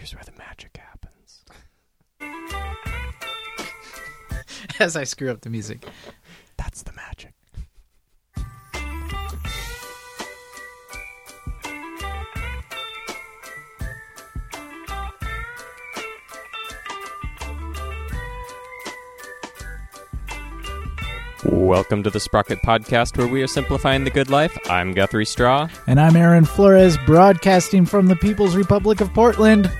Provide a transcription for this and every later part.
Here's where the magic happens. As I screw up the music. That's the magic. Welcome to the Sprocket Podcast, where we are simplifying the good life. I'm Guthrie Straw. And I'm Aaron Flores, broadcasting from the People's Republic of Portland,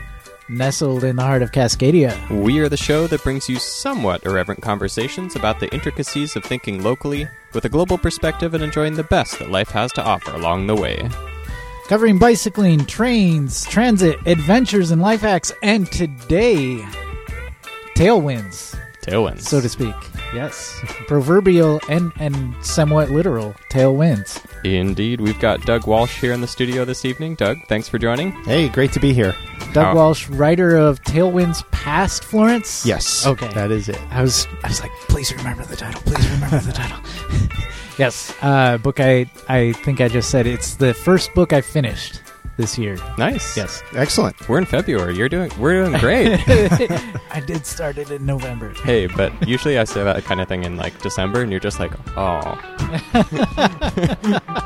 nestled in the heart of Cascadia. We are the show that brings you somewhat irreverent conversations about the intricacies of thinking locally with a global perspective and enjoying the best that life has to offer along the way. Covering bicycling, trains, transit, adventures, and life hacks. And today, tailwinds, Tailwinds. so to speak. Yes. Proverbial and, and somewhat literal tailwinds. Indeed, we've got Doug Walsh here in the studio this evening. Doug, thanks for joining. Hey, great to be here. Doug How- Walsh, writer of Tailwinds Past Florence. Yes. Okay. That is it. I was I was like, please remember the title. Please remember the title. yes, uh, book I I think I just said it's the first book I finished this year. Nice. Yes, Excellent. We're in February. You're doing we're doing great. I did start it in November. hey, but usually I say that kind of thing in like December and you're just like, "Oh,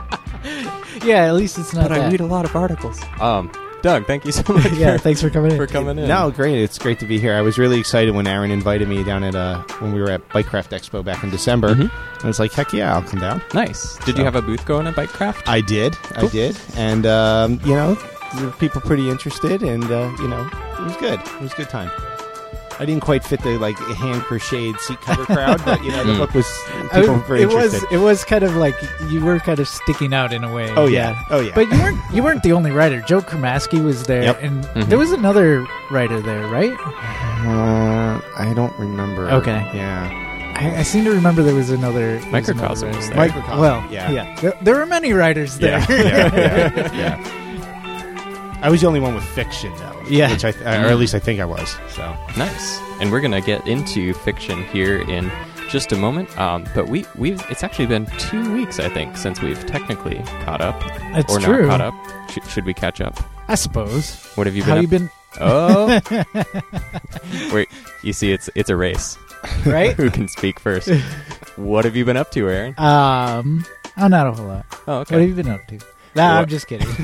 Yeah, at least it's not. but I read a lot of articles." Um, Doug, thank you so much yeah, for, thanks for coming in. for coming in. No, great. It's great to be here. I was really excited when Aaron invited me down at uh when we were at Bikecraft Expo back in December. Mhm. I was like, heck yeah, I'll come down. Nice. Did So- you have a booth going at Bikecraft? I did. Cool. I did. And um, you know, there were people pretty interested, and uh, you know, it was good. It was a good time. I didn't quite fit the like hand crocheted seat cover crowd, but you know, the book was people mean, were very it was it was kind of like you were kind of sticking out in a way. oh yeah. Oh yeah. But you weren't you weren't the only writer. Joe Kurmaskie was there, Yep. and Mhm. there was another writer there, right? uh, I don't remember. Okay. Yeah. I, I seem to remember there was another there was another Microcosm was writer. there. Microcosm, Well, yeah. yeah, There, there were many writers there. Yeah, yeah, yeah, yeah. I was the only one with fiction, though. Yeah. which I, th- or at least I think I was. So Nice. And we're gonna get into fiction here in just a moment. Um, but we we've it's actually been two weeks I think since we've technically caught up That's or true. not caught up. Sh- should we catch up? I suppose. What have you been? How been? you been? oh, wait. You see, it's it's a race. Right? Who can speak first? what have you been up to, Aaron? um. Oh, not a whole lot. Oh, okay. What have you been up to? Nah, I'm just kidding.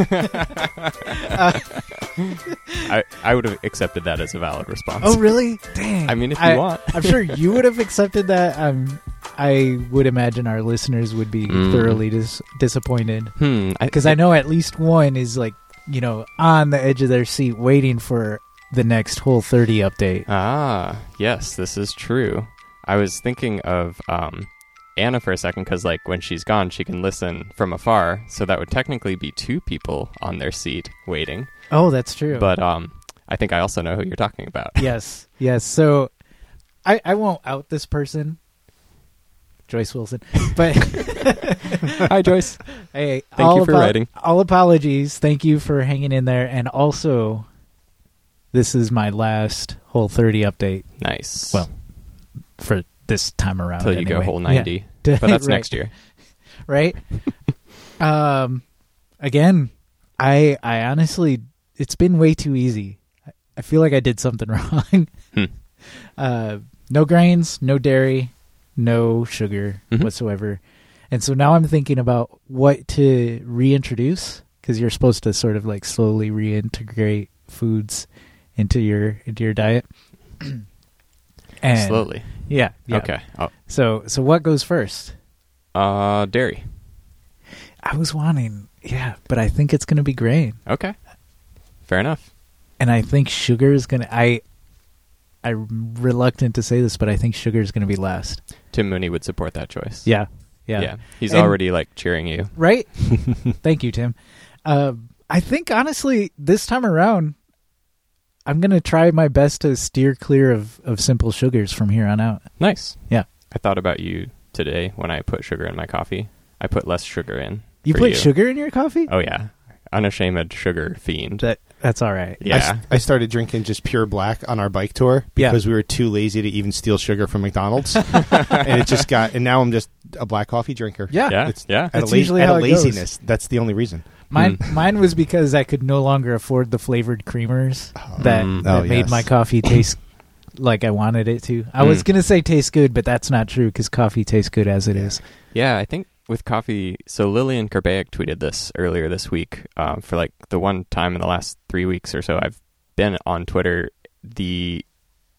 I I would have accepted that as a valid response. oh, really? Dang. I mean, if you I- want. I'm sure you would have accepted that. Um, I would imagine our listeners would be Mm. thoroughly dis- disappointed Hmm. because I know at least one is like you know on the edge of their seat waiting for the next whole 30 update. Ah, yes, this is true. I was thinking of um, Anna for a second because, like, when she's gone, she can listen from afar. So that would technically be two people on their seat waiting. Oh, that's true. But um, I think I also know who you're talking about. yes, yes. So I I won't out this person, Joyce Wilson, but Hi, Joyce. hey, Thank you for writing. All apologies. Thank you for hanging in there, and also. This is my last whole 30 update Nice. Well, for this time around. till you go anyway. whole Yeah. 90. But that's Right. next year. right? um, again, I I honestly, it's been way too easy. I- feel like I did something wrong. Hmm. uh, no grains, no dairy, no sugar Mhm. whatsoever, and so now I'm thinking about what to reintroduce because you're supposed to sort of like slowly reintegrate foods into your into your diet. and Slowly. Yeah, yeah. Okay. Oh, So so what goes first? uh, dairy. I was wanting, yeah, but I think it's going to be grain, Okay. Fair enough. and I think sugar is going to. I, I'm reluctant to say this, but I think sugar is going to be last. Tim Mooney would support that choice. Yeah, yeah, yeah. He's And- already like cheering you. right. Thank you, Tim. Uh, I think honestly, this time around, I'm going to try my best to steer clear of of simple sugars from here on out. Nice. Yeah. I thought about you today when I put sugar in my coffee. I put less sugar in. You put you. sugar in your coffee? Oh yeah, unashamed sugar fiend. That That's all right. I, Yeah. s- I started drinking just pure black on our bike tour Yeah. because we were too lazy to even steal sugar from McDonald's, and it just got. And now I'm just a black coffee drinker. Yeah. yeah. It's yeah. Out of, That's la- usually out how of it goes. laziness. That's the only reason. Mine Mm. mine was because I could no longer afford the flavored creamers that, Mm. that Oh, made yes. my coffee taste like I wanted it to. I was Mm. gonna say taste good, but that's not true because coffee tastes good as it is. Yeah, I think with coffee. So Lillian Kerbeck tweeted this earlier this week. Um, for like the one time in the last three weeks or so, I've been on Twitter. The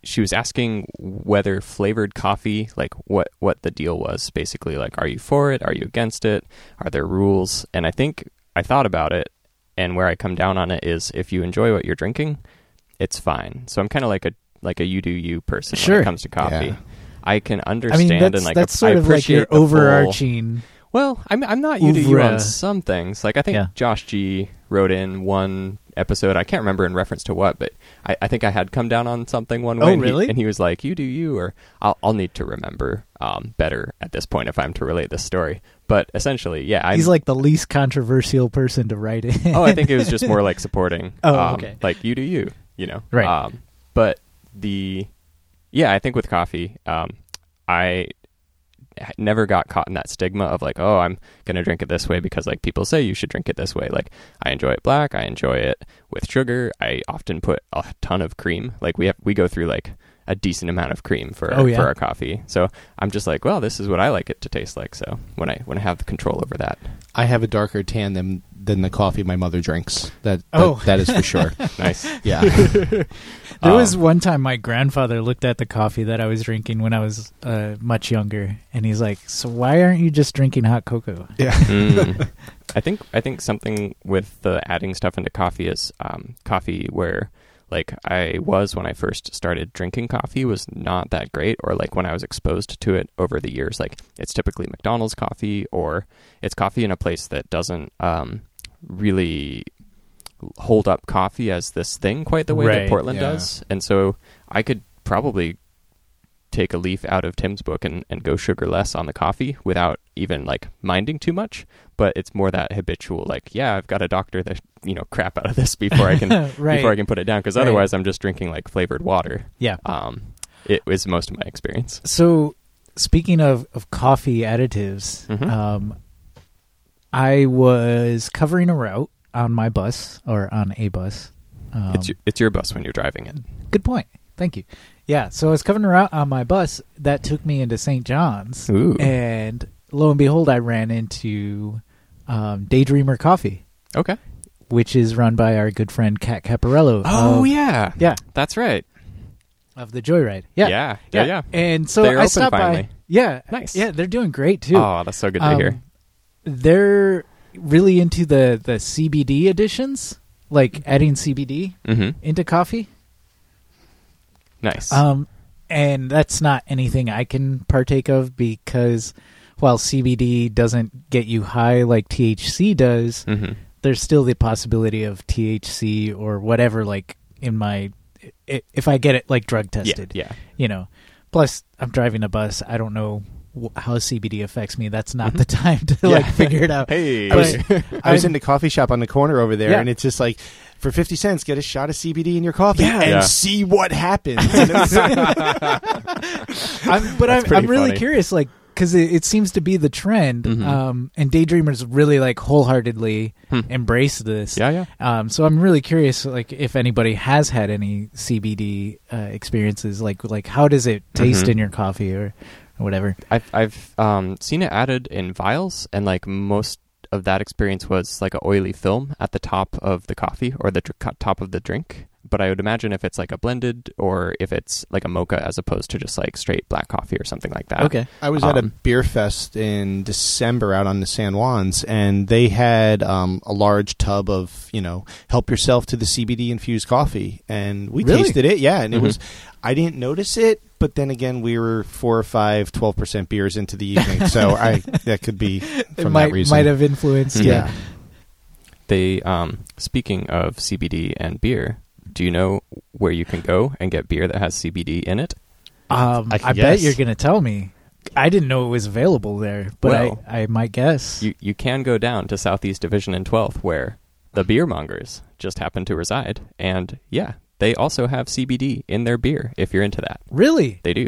she was asking whether flavored coffee, like what what the deal was. Basically, like, are you for it? Are you against it? Are there rules? And I think I thought about it, and where I come down on it is if you enjoy what you're drinking, it's fine. So I'm kind of like a like a you do you person when it comes to coffee. Yeah. I can I understand mean, that's and like that's I sort of like your appreciate the full- overarching. Well, I'm I'm not you to you on some things. Like I think Yeah. Josh G wrote in one episode. I can't remember in reference to what, but I, I think I had come down on something one way. Oh, and he- really? and he was like, "You do you," or I'll I'll need to remember um, better at this point if I'm to relate this story. But essentially, yeah, I'm, He's like the least controversial person to write in. oh, I think it was just more like supporting. Oh, um, okay. Like you do you, you know. Right. Um, but the yeah, I think with coffee, um, I never got caught in that stigma of like, oh, I'm gonna drink it this way because like people say you should drink it this way. Like I enjoy it black, I enjoy it with sugar. I often put a ton of cream. Like we have we go through like a decent amount of cream for Oh, yeah. for our coffee. So I'm just like, well, this is what I like it to taste like. So when I when I have the control over that, I have a darker tan than than the coffee my mother drinks. That, that Oh. that is for sure. nice. Yeah. There was Um, one time my grandfather looked at the coffee that I was drinking when I was uh, much younger, and he's like, "So why aren't you just drinking hot cocoa?" yeah. Mm. I think I think something with the adding stuff into coffee is um, coffee where like I was when I first started drinking coffee was not that great, or like when I was exposed to it over the years. Like it's typically McDonald's coffee, or it's coffee in a place that doesn't um, really hold up coffee as this thing quite the way Right, that Portland yeah. does. And so I could probably take a leaf out of Tim's book and, and go sugar less on the coffee without even like minding too much. But it's more that habitual, like, yeah, I've got a doctor that you know crap out of this before I can right. before I can put it down because Right. otherwise I'm just drinking like flavored water. Yeah. Um, it was most of my experience. So, speaking of, of coffee additives, Mhm. um, I was covering a route on my bus or on a bus. Um, it's your, it's your bus when you're driving it. good point. Thank you. Yeah, so I was covering around on my bus that took me into St. John's, Ooh. and lo and behold, I ran into um, Daydreamer Coffee, Okay. which is run by our good friend Kat Caparello. Oh of, yeah, yeah, that's right. of the Joyride. Yeah, yeah, yeah. yeah. And so They're I open stopped finally. by. Yeah, Nice. Yeah, they're doing great too. Oh, that's so good to Um, hear. They're really into the the CBD additions, like adding CBD hmm into coffee. Nice. Um, and that's not anything I can partake of because while CBD doesn't get you high like THC does, hmm there's still the possibility of THC or whatever. Like in my, if I get it like drug tested, yeah. you know. Plus, I'm driving a bus. I don't know how CBD affects me. That's not Mhm. the time to Yeah. like figure it out. Hey, I was, But I was I'm- in the coffee shop on the corner over there, Yeah. and it's just like, for 50 cents, get a shot of CBD in your coffee Yeah. and Yeah. see what happens. I'm, but I'm, I'm really funny. curious, like, because it, it seems to be the trend, Mhm. um, and Daydreamers really like wholeheartedly Hmm. embrace this. yeah, yeah. Um, so I'm really curious, like, if anybody has had any CBD uh, experiences, like, like how does it taste Mhm. in your coffee or, or whatever? I've I've um, seen it added in vials, and like most of that experience was like a oily film at the top of the coffee or the top of the drink. But I would imagine if it's like a blended or if it's like a mocha as opposed to just like straight black coffee or something like that. Okay. I was at a Um, beer fest in December out on the San Juans, and they had um, a large tub of you know help yourself to the CBD infused coffee, and we Really? tasted it. Yeah, and it Mhm. was. I didn't notice it, but then again, we were four or five 12 percent beers into the evening, so I that could be It from might that reason. might have influenced. Mhm. Yeah. They um, speaking of CBD and beer, do you know where you can go and get beer that has CBD in it? Um, I I, bet you're gonna tell me. I didn't know it was available there, but Well, I, I might guess. You you can go down to Southeast Division and 12th where the beer mongers just happen to reside, and yeah, they also have CBD in their beer. If you're into that, Really? they do.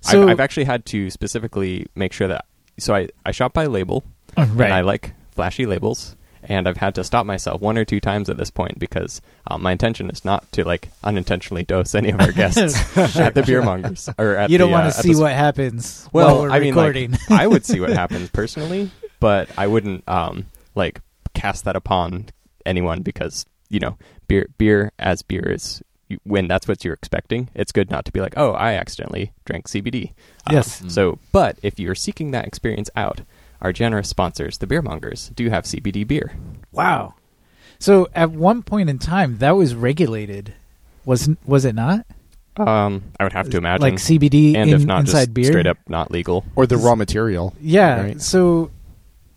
So- I've, I've actually had to specifically make sure that. So I I shop by label, Oh, and I like flashy labels. And I've had to stop myself one or two times at this point because um, my intention is not to like unintentionally dose any of our guests at the beer mongers or at you don't the, want uh, to at see the what happens well, while we're I mean, recording. like, I would see what happens personally, but I wouldn't um like cast that upon anyone because you know beer beer as beer is when that's what you're expecting. It's good not to be like, oh, I accidentally drank CBD. Um, Yes. So, but if you're seeking that experience out, our generous sponsors, the beer mongers, do have CBD beer. wow. So at one point in time, that was regulated, wasn't was it not? Um, I would have to imagine, like CBD and in, if not, inside just beer. straight up not legal. or the raw material. Yeah. Right. So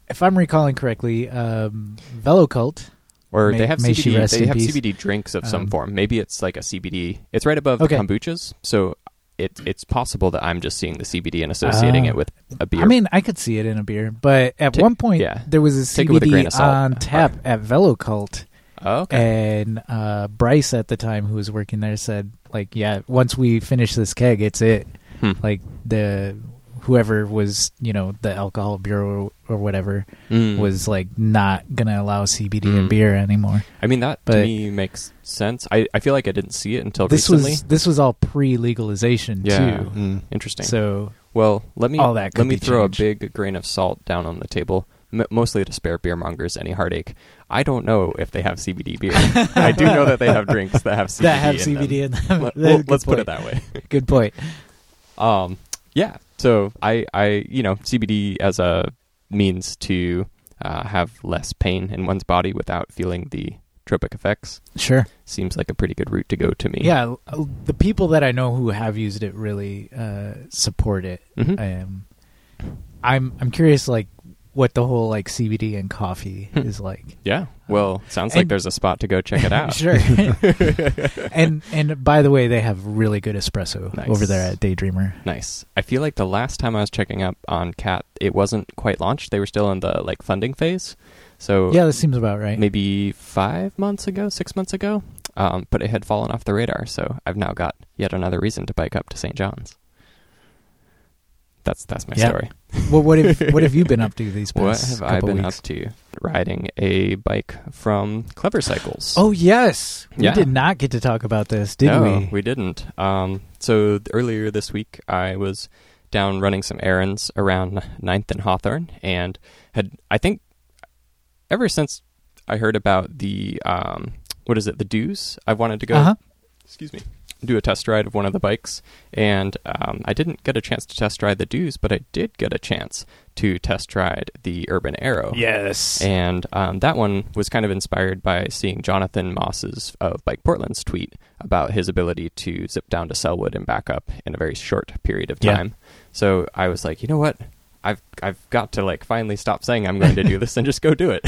if I'm recalling correctly, um, Velocult. Or May- they have may she CBD. rest They in have peace. CBD drinks of some Um, form. Maybe it's like a CBD. It's right above Okay. the kombuchas, so it it's possible that I'm just seeing the CBD and associating Ah. it with a beer. I mean, I could see it in a beer, but at Take- one point yeah. there was a Take it with a grain CBD salt. on tap at Velocult, oh, okay. and uh, Bryce at the time, who was working there, said like, "Yeah, once we finish this keg, it's it." Hmm. Like the whoever was, you know, the alcohol bureau or whatever Mm. was like not gonna allow CBD in Mm. beer anymore. I mean that to me makes sense. I, I feel like I didn't see it until This recently. was this was all pre-legalization Yeah. too. Mm. Interesting. So well, let me all that let me throw changed. a big grain of salt down on the table, m- mostly to spare beer mongers any heartache. I don't know if they have CBD beer. I do know that they have drinks that have CBD that have in CBD them. in them. Let, well, let's put it that way. Good point. Um, yeah. So I, I, you know, CBD as a means to uh, have less pain in one's body without feeling the tropic effects Sure. seems like a pretty good route to go to me. Yeah, the people that I know who have used it really uh, support it. Mhm. Um, I'm I'm curious, like what the whole like CBD and coffee Hmm. is like. Yeah. Well, sounds like And- there's a spot to go check it out. sure. and and by the way, they have really good espresso Nice. over there at Daydreamer. Nice. I feel like the last time I was checking up on Kat, it wasn't quite launched. They were still in the like funding phase. So Yeah, that seems about right. maybe five months ago, six months ago. Um, but it had fallen off the radar, so I've now got yet another reason to bike up to St. John's. That's that's my Yeah. story. Well, what have what have you been up to these What past have I couple been weeks? up to? Riding a bike from Clever Cycles. Oh yes, we did not get to talk about this, did we? no, we? didn't. Um, so earlier this week, I was down running some errands around 9th and Hawthorne, and had I think ever since I heard about the um, what is it, the Douze, I've wanted to go. Uh-huh. Excuse me. Do a test ride of one of the bikes, and um, I didn't get a chance to test ride the Douze, but I did get a chance to test ride the Urban Arrow. Yes. And um, that one was kind of inspired by seeing Jonathan Maus's of Bike Portland's tweet about his ability to zip down to Sellwood and back up in a very short period of Yeah. time. So I was like, you know what? I've I've got to like finally stop saying I'm going to do this and just go do it.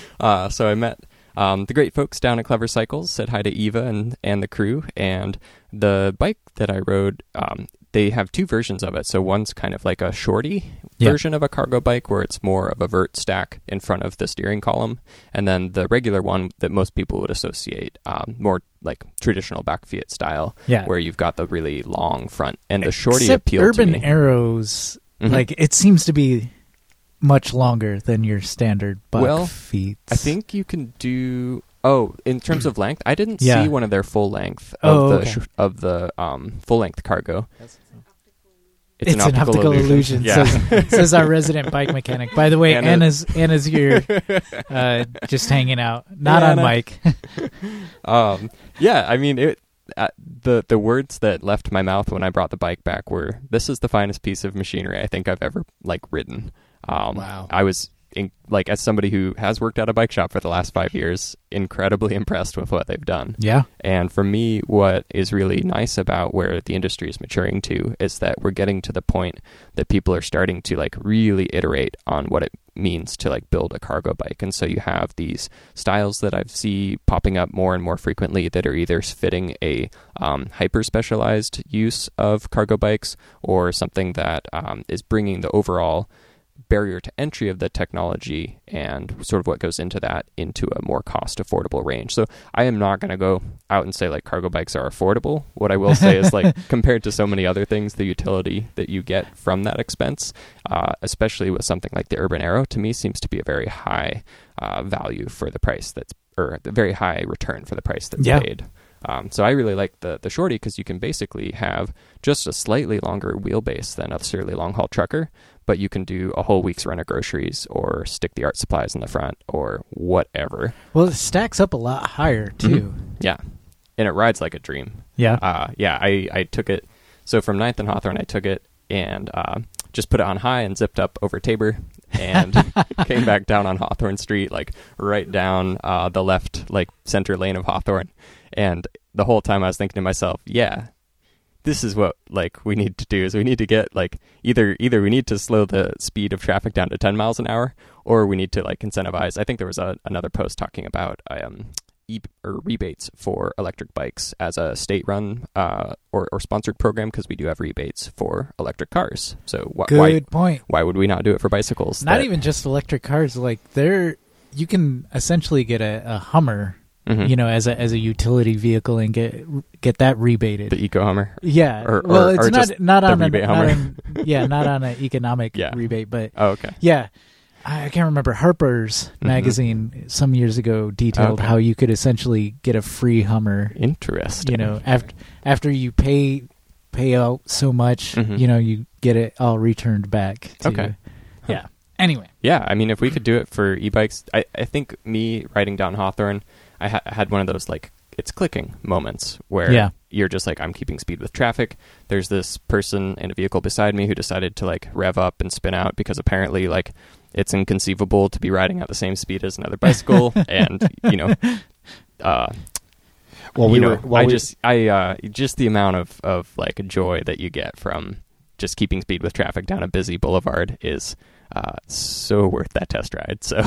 uh, so I met um, the great folks down at Clever Cycles. Said hi to Eva and and the crew. And the bike that I rode, um, they have two versions of it. So one's kind of like a shorty Yeah. version of a cargo bike where it's more of a vert stack in front of the steering column, and then the regular one that most people would associate um, more like traditional bakfiets style, Yeah. where you've got the really long front. And the shorty Except appealed Urban to me. Arrows, Mhm. like it seems to be much longer than your standard buck Well, feet. I think you can do. Oh, in terms of length, I didn't Yeah. see one of their full length of Oh, the okay. sh- of the um, full length cargo. It's, an, optical, illusion, Yeah. says, says our resident bike mechanic. By the way, Anna- Anna's Anna's here, uh, just hanging out, not Hey, on Anna. mic. um, yeah, I mean, it, uh, the the words that left my mouth when I brought the bike back were, "This is the finest piece of machinery I think I've ever like ridden." Um, Wow. I was in, like, as somebody who has worked at a bike shop for the last five years, incredibly impressed with what they've done. yeah, And for me, what is really nice about where the industry is maturing to is that we're getting to the point that people are starting to like really iterate on what it means to like build a cargo bike. And so you have these styles that I see popping up more and more frequently that are either fitting a um, hyper specialized use of cargo bikes or something that um, is bringing the overall barrier to entry of the technology and sort of what goes into that into a more cost affordable range. So I am not going to go out and say like cargo bikes are affordable. What I will say is like compared to so many other things, the utility that you get from that expense, uh, especially with something like the Urban Arrow, to me seems to be a very high uh, value for the price that's or a very high return for the price that's Yeah. paid. Um, so I really like the the shorty because you can basically have just a slightly longer wheelbase than a necessarily long haul trucker, but you can do a whole week's run of groceries or stick the art supplies in the front or whatever. Well, it stacks up a lot higher too. Yeah, and it rides like a dream. Yeah. Uh, yeah, I, I took it. So from 9th and Hawthorne, I took it and uh, just put it on high and zipped up over Tabor and came back down on Hawthorne Street, like right down uh, the left, like center lane of Hawthorne. And the whole time I was thinking to myself, yeah, this is what like we need to do is we need to get like either either we need to slow the speed of traffic down to 10 miles an hour or we need to like incentivize i think there was a, another post talking about um e- or rebates for electric bikes as a state run uh, or, or sponsored program because we do have rebates for electric cars so wh- Good why point. why would we not do it for bicycles Not that- even just electric cars. Like they're you can essentially get a, a Hummer, Mhm. you know, as a as a utility vehicle and get get that rebated. the eco hummer yeah. or- well, or- it's or not not on a, not on, yeah, not on an economic Yeah. rebate, but oh okay yeah. I can't remember Harper's Mhm. magazine some years ago detailed Okay. how you could essentially get a free Hummer interesting you know after after you pay pay out so much Mhm. you know you get it all returned back to, Okay. yeah anyway Yeah, I mean, if we could do it for e-bikes, I, I think me riding down Hawthorne, I ha- had one of those like it's clicking moments where Yeah. you're just like I'm keeping speed with traffic. There's this person in a vehicle beside me who decided to like rev up and spin out because apparently like it's inconceivable to be riding at the same speed as another bicycle, and you know, uh, Well, we you know, were. While I we, just I uh, just the amount of of like joy that you get from just keeping speed with traffic down a busy boulevard is uh, so worth that test ride. So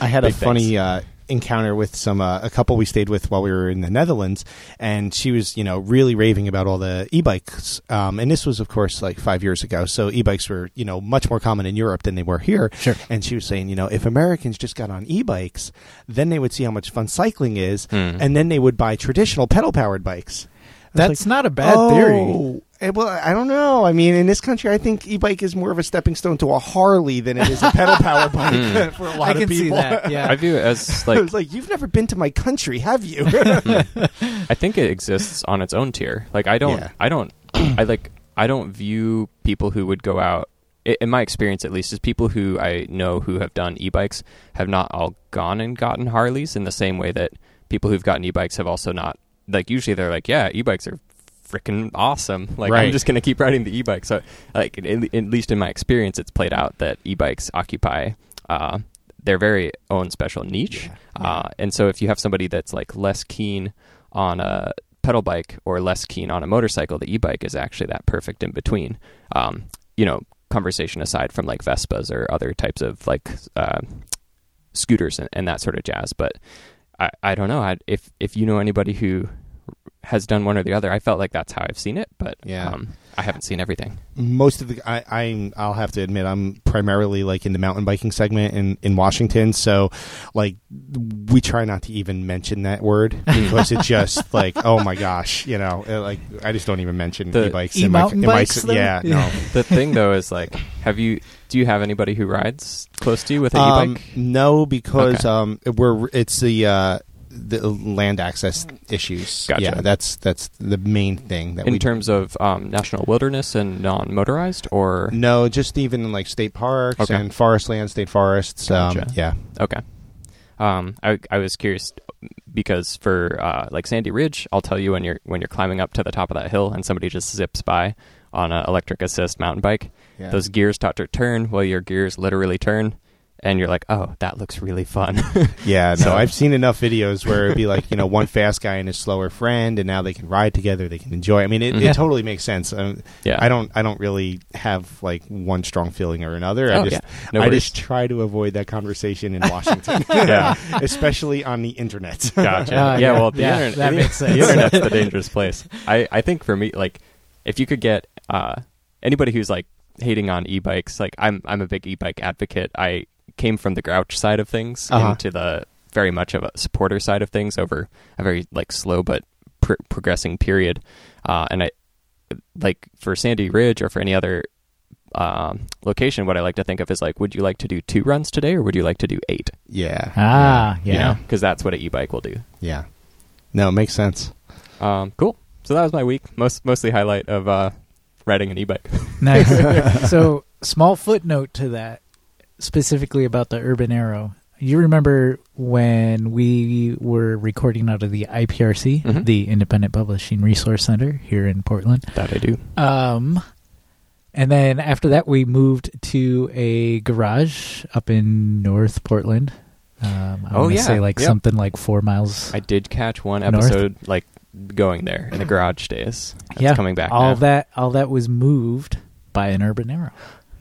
I had a Big funny uh, encounter with some uh, a couple we stayed with while we were in the Netherlands, and she was you know really raving about all the e-bikes. Um, and this was of course like five years ago, so e-bikes were you know much more common in Europe than they were here. Sure. And she was saying you know if Americans just got on e-bikes, then they would see how much fun cycling is, Hmm. and then they would buy traditional pedal powered bikes. That's not a bad oh, theory Eh, well, I don't know. I mean, in this country, I think e-bike is more of a stepping stone to a Harley than it is a pedal power bike hmm. for a lot i of can people. see that yeah I view it as I like was like, you've never been to my country, have you? Hmm. I think it exists on its own tier. Like I don't Yeah. I don't I like I don't view people who would go out in my experience at least is people who I know who have done e-bikes have not all gone and gotten Harleys in the same way that people who've gotten e-bikes have also not like usually they're like yeah e-bikes are freaking awesome like I'm just going to keep riding the e-bike so like at, at least in my experience it's played out that e-bikes occupy uh, their very own special niche uh, and so if you have somebody that's like less keen on a pedal bike or less keen on a motorcycle, the e-bike is actually that perfect in between. Um, you know, conversation aside from like Vespas or other types of like uh, scooters and, and that sort of jazz. But I, I don't know. I, if if you know anybody who has done one or the other, I felt like that's how I've seen it. But Yeah. um, I haven't seen everything. Most of the, I, I'm, I'll have to admit, I'm primarily like in the mountain biking segment in in Washington. So, like, we try not to even mention that word because it just like, oh my gosh, you know, uh, like I just don't even mention The e-bikes. E-mountain in my, in my bikes, s- yeah, no. The thing though is like, have you? Do you have anybody who rides close to you with an Um, e-bike? no, because Okay. um, we're it's the uh, the land access issues. Gotcha. Yeah, that's that's the main thing that in we terms of um, national wilderness and non-motorized, or No, just even in like state parks Okay. and forest land, state forests. Um, yeah, Okay. Um, I I was curious because for uh, like Sandy Ridge, I'll tell you when you're when you're climbing up to the top of that hill and somebody just zips by on an electric assist mountain bike, Yeah. those gears start to turn while your gears literally turn, and you're like, oh, that looks really fun. yeah. No, So- I've seen enough videos where it'd be like you know one fast guy and his slower friend, and now they can ride together. They can enjoy. I mean, it, Yeah. it totally makes sense. Um, yeah, I don't. I don't really have like one strong feeling or another. Oh, I just. yeah. No I worries. just try to avoid that conversation in Washington. Yeah. especially on the internet. Gotcha. Yeah, yeah. well, the Yeah, internet, that makes sense. the internet's the dangerous place. I, I think for me, like, if you could get uh, anybody who's like hating on e-bikes. Like I'm I'm a big e-bike advocate. I came from the grouch side of things Uh-huh. into the very much of a supporter side of things over a very like slow but pr- progressing period. Uh, and I like for Sandy Ridge or for any other um, location, what I like to think of is like, would you like to do two runs today or would you like to do eight? Yeah. Ah, yeah. You know, because that's what an e-bike will do. Yeah. No, it makes sense. Um, cool. So that was my week. Most mostly highlight of uh, riding an e-bike. Nice. so, small footnote to that, specifically about the Urban Arrow. You remember when we were recording out of the IPRC, Mhm. the Independent Publishing Resource Center here in Portland? that I do. Um, and then after that, we moved to a garage up in North Portland. Um, I Oh, yeah. say like Yep. something like four miles. I did catch one North? episode like going there in the garage days. That's yeah, coming back all now. that, all that was moved by an Urban Arrow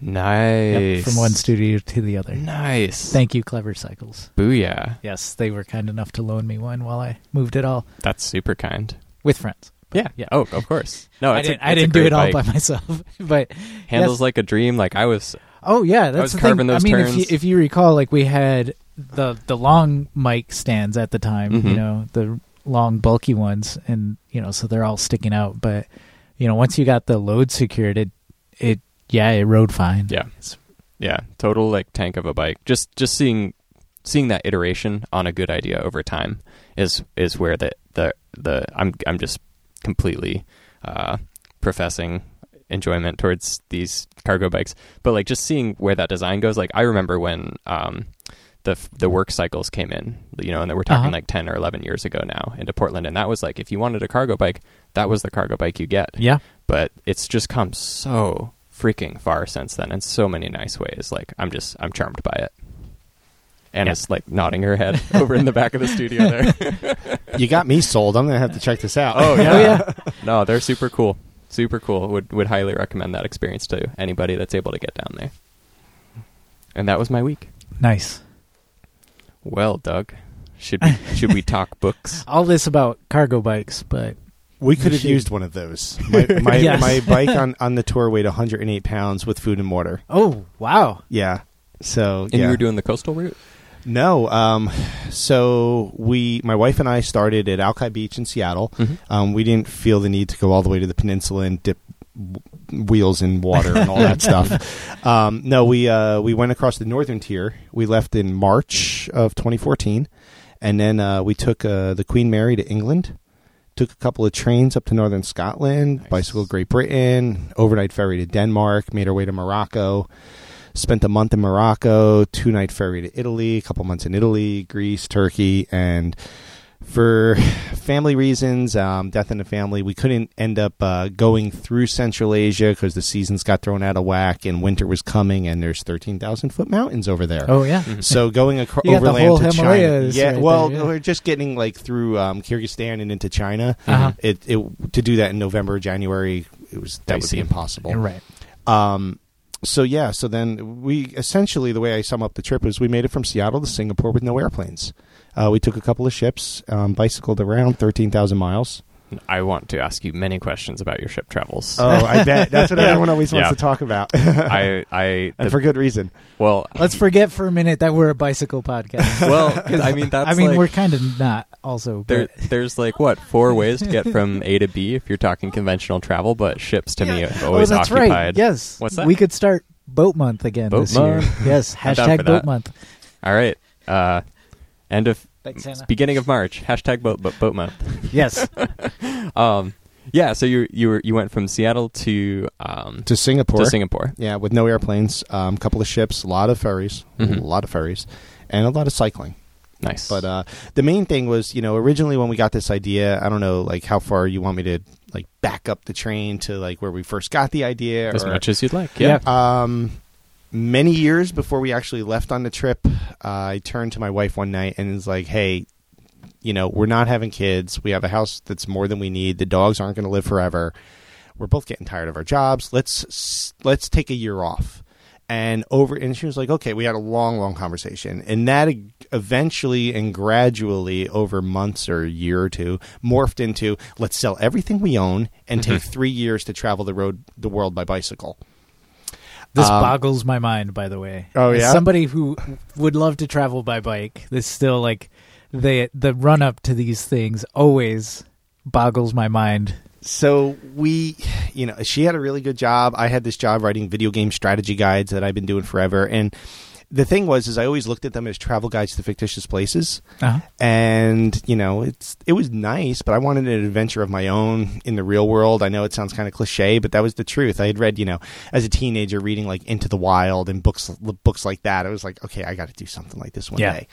Yep, Nice. from one studio to the other. Nice. Thank you, Clever Cycles. Booyah. Yes, they were kind enough to loan me one while I moved it all That's super kind. with friends. Yeah. Yeah. Oh, of course. No, I a- didn't, I didn't do it all bike. by myself, but Handles yes. like a dream. Like I was. Oh yeah, that's was the carving thing. those I mean, if you, if you recall, like we had the the long mic stands at the time, you Mhm. know, the long bulky ones, and you know, so they're all sticking out. But you know, once you got the load secured, it it yeah, it rode fine. Yeah. It's- Yeah. Total like tank of a bike. Just just seeing seeing that iteration on a good idea over time is is where the the the I'm I'm just completely uh, professing enjoyment towards these cargo bikes. But like just seeing where that design goes. Like I remember when um, the the work cycles came in, you know, and we're talking Uh-huh. like ten or eleven years ago now into Portland, and that was like if you wanted a cargo bike, that was the cargo bike you get. yeah, But it's just come so freaking far since then in so many nice ways. Like I'm just I'm charmed by it. Anna's like nodding her head over in the back of the studio there. You got me sold. I'm gonna have to check this out. Oh yeah. Oh, yeah. no, they're super cool. Super cool. Would would highly recommend that experience to anybody that's able to get down there. And that was my week. nice. Well, Doug, should we should we talk books? All this about cargo bikes, but We could have Shoot. used one of those. My my, Yes. my bike on, on the tour weighed 108 pounds with food and water. oh wow, Yeah. So And yeah. you were doing the coastal route? no. Um. So we, my wife and I, started at Alki Beach in Seattle. Mhm. Um. We didn't feel the need to go all the way to the peninsula and dip w- wheels in water and all that stuff. Um. No. We uh we went across the northern tier. We left in March of 2014, and then uh, we took uh, the Queen Mary to England. Took a couple of trains up to northern Scotland, Nice. bicycle Great Britain, overnight ferry to Denmark, made our way to Morocco, spent a month in Morocco, two night ferry to Italy, a couple months in Italy, Greece, Turkey, and for family reasons, um, death in the family, we couldn't end up uh, going through Central Asia because the seasons got thrown out of whack and winter was coming, and there's thirteen thousand foot mountains over there. oh yeah, Mhm. So going across You the overland whole to China, yeah. right well, there, yeah. we're just getting like through um, Kyrgyzstan and into China. Uh-huh. It, it to do that in November, January, it was that would Dicey. be impossible. right. Um, so yeah, so then we essentially the way I sum up the trip is we made it from Seattle to Singapore with no airplanes. Uh, we took a couple of ships, um, bicycled around thirteen thousand miles. I want to ask you many questions about your ship travels. Oh, I bet that's what everyone always wants Yeah. to talk about, I I and the- for good reason. well Let's forget for a minute that we're a bicycle podcast. well 'cause I mean that's I mean, like, we're kind of not. Also, There, there's like what four ways to get from A to B if you're talking conventional travel, but ships to me Yeah. have always oh, that's occupied. right. Yes. What's that? We could start boat month again Boat this month. year. Yes. Hashtag boat that. month. All right, uh, end of Thanks, Anna. beginning of March. Hashtag boat boat, boat month. yes. Um, yeah. So you you were you went from Seattle to um To Singapore, to Singapore. yeah, with no airplanes, a um, couple of ships, a lot of ferries, Mhm. a lot of ferries, and a lot of cycling. Nice. But uh, the main thing was, you know, originally when we got this idea, I don't know, like how far you want me to like back up the train to like where we first got the idea, as or, much as you'd like. Yeah. Um, many years before we actually left on the trip, uh, I turned to my wife one night and was like, "Hey, you know, we're not having kids. We have a house that's more than we need. The dogs aren't going to live forever. We're both getting tired of our jobs. Let's let's take a year off." And over, and she was like, "Okay." We had a long, long conversation, and that eventually and gradually, over months or a year or two, morphed into let's sell everything we own and take three years to travel the road, the world by bicycle. This Um, boggles my mind, by the way. Oh, As yeah? somebody who would love to travel by bike. This still like the the run up to these things always boggles my mind. So we, you know, she had a really good job. I had this job writing video game strategy guides that I've been doing forever. And the thing was, is I always looked at them as travel guides to fictitious places. Uh-huh. and you know it's it was nice but i wanted an adventure of my own in the real world i know it sounds kind of cliche but that was the truth i had read you know as a teenager reading like into the wild and books books like that i was like okay i got to do something like this one Yeah. day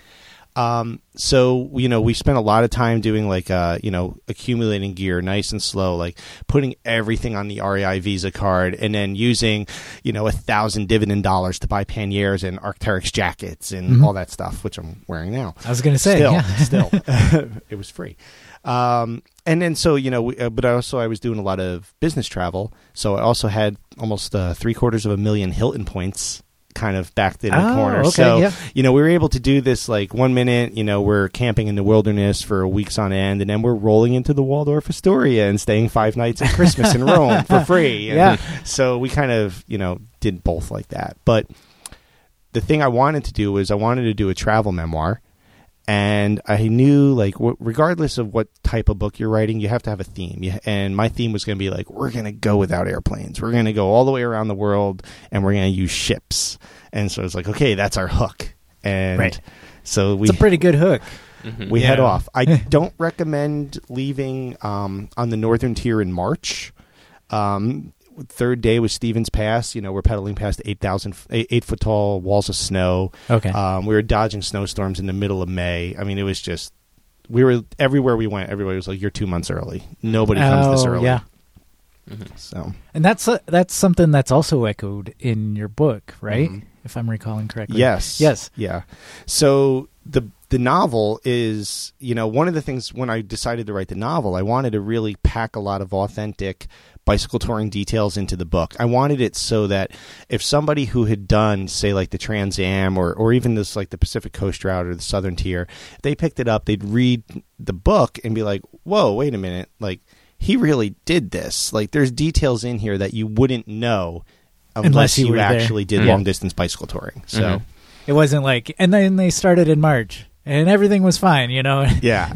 um, so you know we spent a lot of time doing like uh, you know accumulating gear nice and slow like putting everything on the rei visa card and then using you know a thousand dividend dollars to buy panniers and arcteryx jackets and Mhm. all that stuff which i'm wearing now I was going to say, still, yeah. still, it was free. Um, and then so you know, we, uh, but also I was doing a lot of business travel, so I also had almost uh, three quarters of a million Hilton points kind of backed in the Oh, corner. okay, so yeah. you know, we were able to do this like one minute, you know, we're camping in the wilderness for weeks on end, and then we're rolling into the Waldorf Astoria and staying five nights at Christmas in Rome for free. And Yeah. So we kind of you know did both like that, but the thing I wanted to do was I wanted to do a travel memoir, and I knew like w- regardless of what type of book you're writing, you have to have a theme. You, and my theme was going to be like we're going to go without airplanes. We're going to go all the way around the world, and we're going to use ships. And so it's like okay, that's our hook. And Right. so we It's a pretty good hook. Mhm. we head off. I don't recommend leaving um, on the northern tier in March. Um, third day was Stevens Pass. You know, we're pedaling past 8,000, eight, eight foot tall walls of snow. Okay. Um, we were dodging snowstorms in the middle of May. I mean, it was just, we were everywhere we went. Everybody was like, "You're two months early. Nobody comes this Oh, early." Yeah. Mhm. So And that's uh, that's something that's also echoed in your book, right? Mhm. If I'm recalling correctly. Yes. Yes. Yeah. So the the novel is, you know, one of the things when I decided to write the novel, I wanted to really pack a lot of authentic bicycle touring details into the book. I wanted it so that if somebody who had done, say, like the Trans Am or or even this like the Pacific Coast Route or the Southern Tier, they picked it up, they'd read the book and be like, "Whoa, wait a minute! Like he really did this. Like there's details in here that you wouldn't know." Unless, Unless you you were there. actually did Mhm. long distance bicycle touring. So, Mhm. It wasn't like, and then they started in March, and everything was fine. You know, yeah.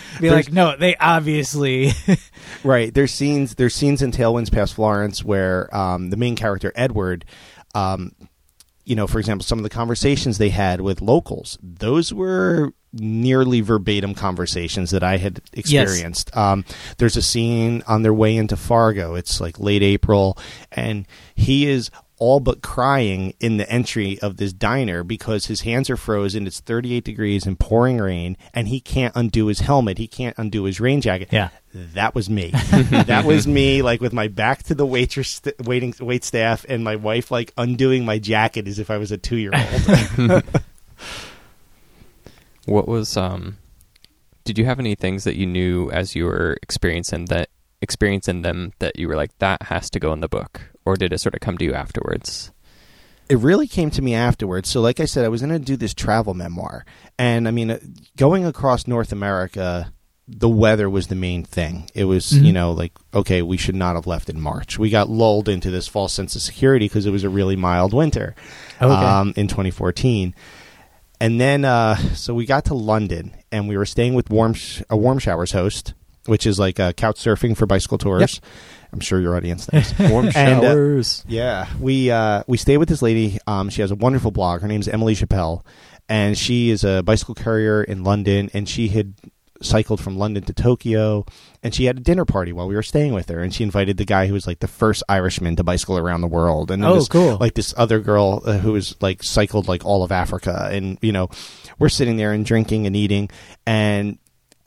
be like, no, they obviously. Right. There's scenes. There's scenes in Tailwinds Past Florence where um, the main character Edward, um, you know, for example, some of the conversations they had with locals, those were nearly verbatim conversations that I had experienced. Um, there's a scene on their way into Fargo. It's like late April, and he is all but crying in the entry of this diner because his hands are frozen. It's 38 degrees and pouring rain, and he can't undo his helmet. He can't undo his rain jacket yeah. that was me. that was me, like with my back to the waitress, st- waiting wait staff, and my wife like undoing my jacket as if I was a two year old. What was um? Did you have any things that you knew as you were experiencing that experiencing them that you were like that has to go in the book, or did it sort of come to you afterwards? it really came to me afterwards. So, like I said, I was going to do this travel memoir, and I mean, uh, going across North America. The weather was the main thing. It was, Mhm. you know, like, okay, we should not have left in March. We got lulled into this false sense of security because it was a really mild winter. Okay. um, in 2014. And then, uh, so we got to London, and we were staying with warm sh- a warm showers host, which is like uh, couch surfing for bicycle tours. I'm sure your audience knows. Warm And, uh, showers. yeah, we uh, we stay with this lady. Um, she has a wonderful blog. Her name's Emily Chappell, and she is a bicycle courier in London. And she had cycled from London to Tokyo, and she had a dinner party while we were staying with her. And she invited the guy who was like the first Irishman to bicycle around the world. And then Oh, this, cool. Like this other girl uh, who was like cycled like all of Africa, and you know, we're sitting there and drinking and eating, and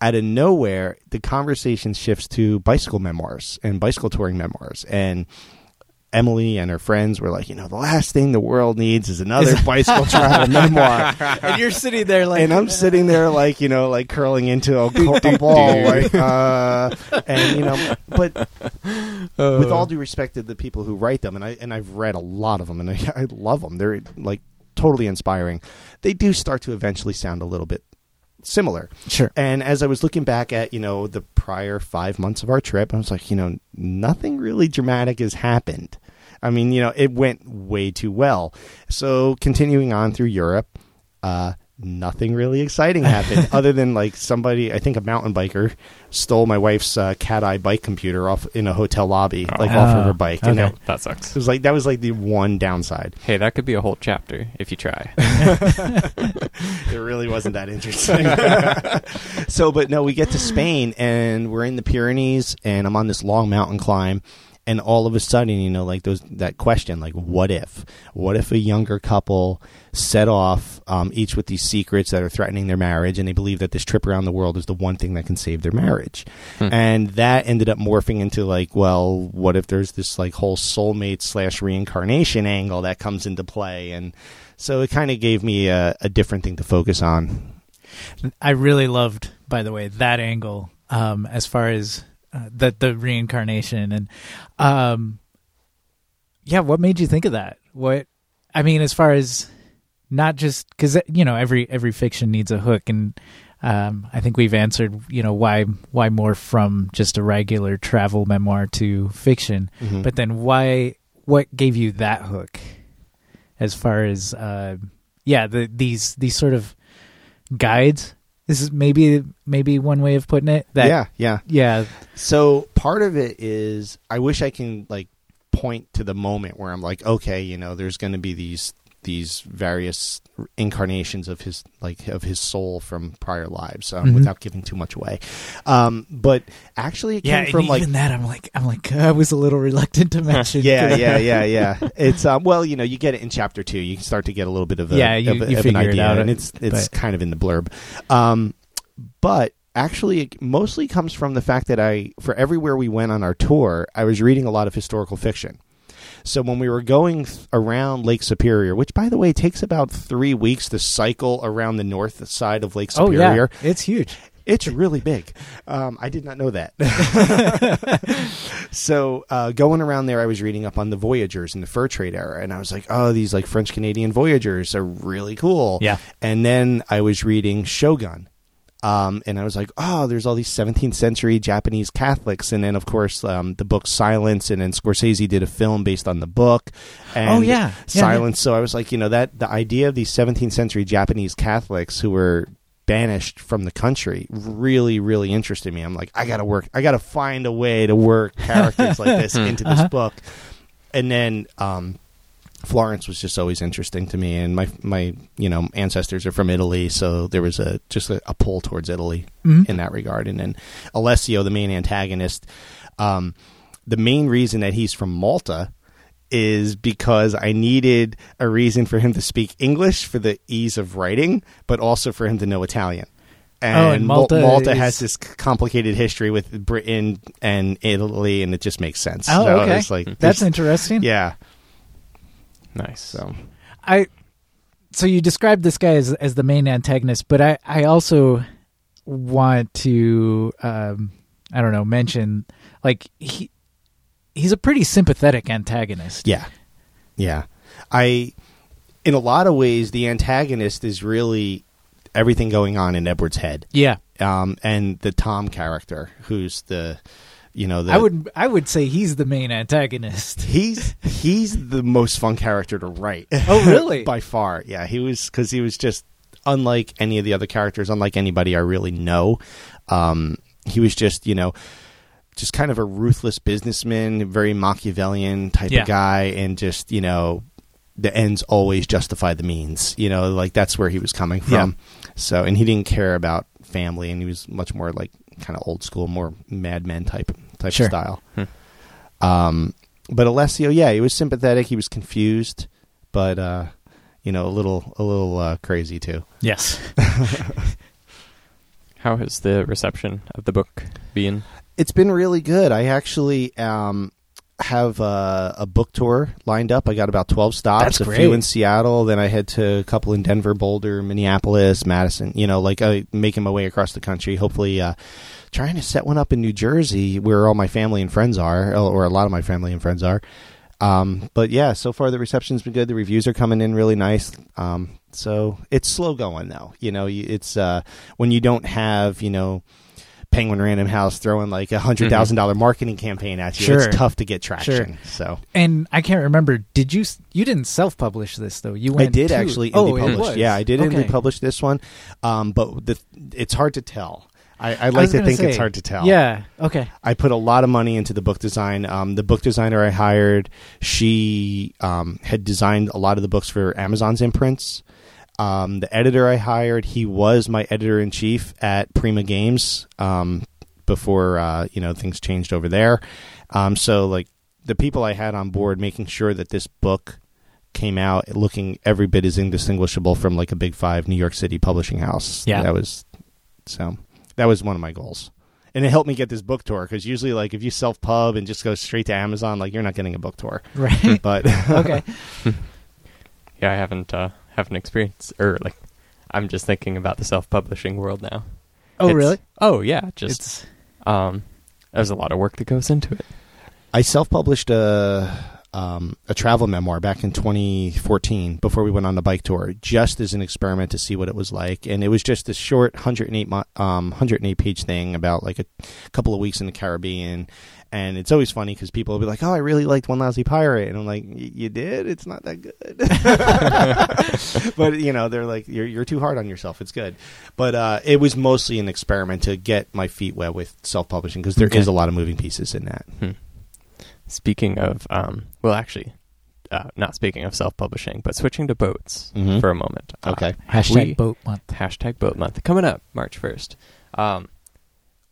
out of nowhere, the conversation shifts to bicycle memoirs and bicycle touring memoirs. And Emily and her friends were like, you know, the last thing the world needs is another bicycle travel memoir. and you're sitting there like, And I'm sitting there like, you know, like curling into a, a ball, like, uh, and you know, but with all due respect to the people who write them, and I and I've read a lot of them, and I, I love them. They're like totally inspiring. They do start to eventually sound a little bit similar. sure. And as I was looking back at, you know, the prior five months of our trip, I was like, you know, nothing really dramatic has happened. I mean, you know, it went way too well. So continuing on through Europe, uh, nothing really exciting happened other than like somebody, I think a mountain biker, stole my wife's uh, cat eye bike computer off in a hotel lobby, like off of her Oh, bike, and that, That sucks. it was like that was like the one downside. Hey, that could be a whole chapter if you try. it really wasn't that interesting. so, but no, we get to Spain and we're in the Pyrenees, and I'm on this long mountain climb. And all of a sudden, you know, like those that question, like, what if? What if a younger couple set off, um, each with these secrets that are threatening their marriage, and they believe that this trip around the world is the one thing that can save their marriage? And that ended up morphing into like, well, what if there's this like whole soulmate slash reincarnation angle that comes into play? And so it kind of gave me a, a different thing to focus on. I really loved, by the way, that angle um, as far as uh, the the reincarnation and um, yeah. What made you think of that? What I mean, as far as not just because you know every every fiction needs a hook, and um, I think we've answered you know why why more from just a regular travel memoir to fiction, Mhm. but then why what gave you that hook as far as uh, yeah the these these sort of guides this is maybe maybe one way of putting it that yeah, yeah. yeah So part of it is I wish I can like point to the moment where I'm like, okay, you know, there's going to be these these various incarnations of his like of his soul from prior lives um, Mhm. without giving too much away. Um, but actually, it came yeah and from like even that i'm like i'm like i was a little reluctant to mention yeah, yeah, yeah, yeah. It's um, well, you know, you get it in chapter two. You can start to get a little bit of a Yeah, you- of, a- you of an figure it idea, out, and it's it's but- kind of in the blurb. Um, but actually, it mostly comes from the fact that I, for everywhere we went on our tour, I was reading a lot of historical fiction. So when we were going th- around Lake Superior, which by the way takes about three weeks to cycle around the north side of Lake Superior. oh yeah it's huge it's really big. Um, I did not know that. so uh, going around there, I was reading up on the voyagers in the fur trade era, and I was like, "Oh, these like French Canadian voyagers are really cool." Yeah. And then I was reading Shogun. Um, and I was like, oh, there's all these 17th century Japanese Catholics, and then of course um, the book Silence, and then Scorsese did a film based on the book. And Oh, yeah. Yeah, Silence. So I was like, you know, that the idea of these 17th century Japanese Catholics who were banished from the country really really interested me i'm like i gotta work i gotta find a way to work characters like this into this Uh-huh. book and then um florence was just always interesting to me and my my you know ancestors are from italy so there was a just a, a pull towards italy Mhm. in that regard and then alessio the main antagonist um the main reason that he's from malta is because I needed a reason for him to speak English for the ease of writing, but also for him to know Italian. And, Oh, and Mal- Malta Malta is- has this complicated history with Britain and Italy, and it just makes sense. Oh, So okay. it's like, that's interesting yeah. Nice. So I so you described this guy as as the main antagonist, but I I also want to um I don't know mention like he he's a pretty sympathetic antagonist. Yeah. Yeah. I in a lot of ways the antagonist is really everything going on in Edward's head. Yeah. Um and the Tom character who's the you know the I would I would say he's the main antagonist. he's he's the most fun character to write. Oh, really? By far. Yeah, he was cuz he was just unlike any of the other characters, unlike anybody I really know. Um he was just, you know, just kind of a ruthless businessman, very Machiavellian type Yeah. of guy, and just you know, the ends always justify the means. You know, like that's where he was coming from. So, and he didn't care about family, and he was much more like kind of old school, more Mad Men type type Sure. of style. Hmm. Um, but Alessio, yeah, he was sympathetic. He was confused, but uh, you know, a little a little uh, crazy too. Yes. How has the reception of the book been? It's been really good. I actually um, have a, a book tour lined up. I got about twelve stops. That's a great. few in Seattle. Then I head to a couple in Denver, Boulder, Minneapolis, Madison. You know, like uh, making my way across the country. Hopefully, uh, trying to set one up in New Jersey, where all my family and friends are, or a lot of my family and friends are. Um, but yeah, so far the reception's been good. The reviews are coming in really nice. Um, so it's slow going though. You know, it's uh, when you don't have you know Penguin Random House throwing like a hundred thousand dollar marketing campaign at you. Sure. It's tough to get traction. Sure. So And I can't remember. Did you? You didn't self-publish this though. You I did to- actually oh, publish. Yeah, I did Okay. indie publish this one, um, but the, it's hard to tell. I, I like to think it's hard to tell. Yeah. Okay. I put a lot of money into the book design. Um, the book designer I hired, she um, had designed a lot of the books for Amazon's imprints. Um, the editor I hired, he was my editor in chief at Prima Games um, before uh, you know things changed over there. Um, so like the people I had on board, making sure that this book came out looking every bit as indistinguishable from like a big five New York City publishing house. Yeah. that was so that was one of my goals and it helped me get this book tour because usually like if you self pub and just go straight to amazon like you're not getting a book tour Right. but okay. Yeah, I haven't uh, haven't experienced or like I'm just thinking about the self-publishing world now. Oh, It's- really? Oh yeah, just It's um, there's a lot of work that goes into it. i self published a um, a travel memoir back in 2014 before we went on the bike tour just as an experiment to see what it was like and it was just this short 108 um, 108 page thing about like a couple of weeks in the caribbean and it's always funny because people will be like, "Oh, I really liked One Lousy Pirate," and I'm like, "Y- "You did? It's not that good." but you know, they're like, "You're you're too hard on yourself. It's good." But uh, it was mostly an experiment to get my feet wet with self publishing because there is Okay. a lot of moving pieces in that. Hmm. Speaking of, um, well, actually, uh, not speaking of self-publishing, but switching to boats Mhm. for a moment. Uh, Okay. hashtag we- boat month. hashtag boat month coming up March first. Um,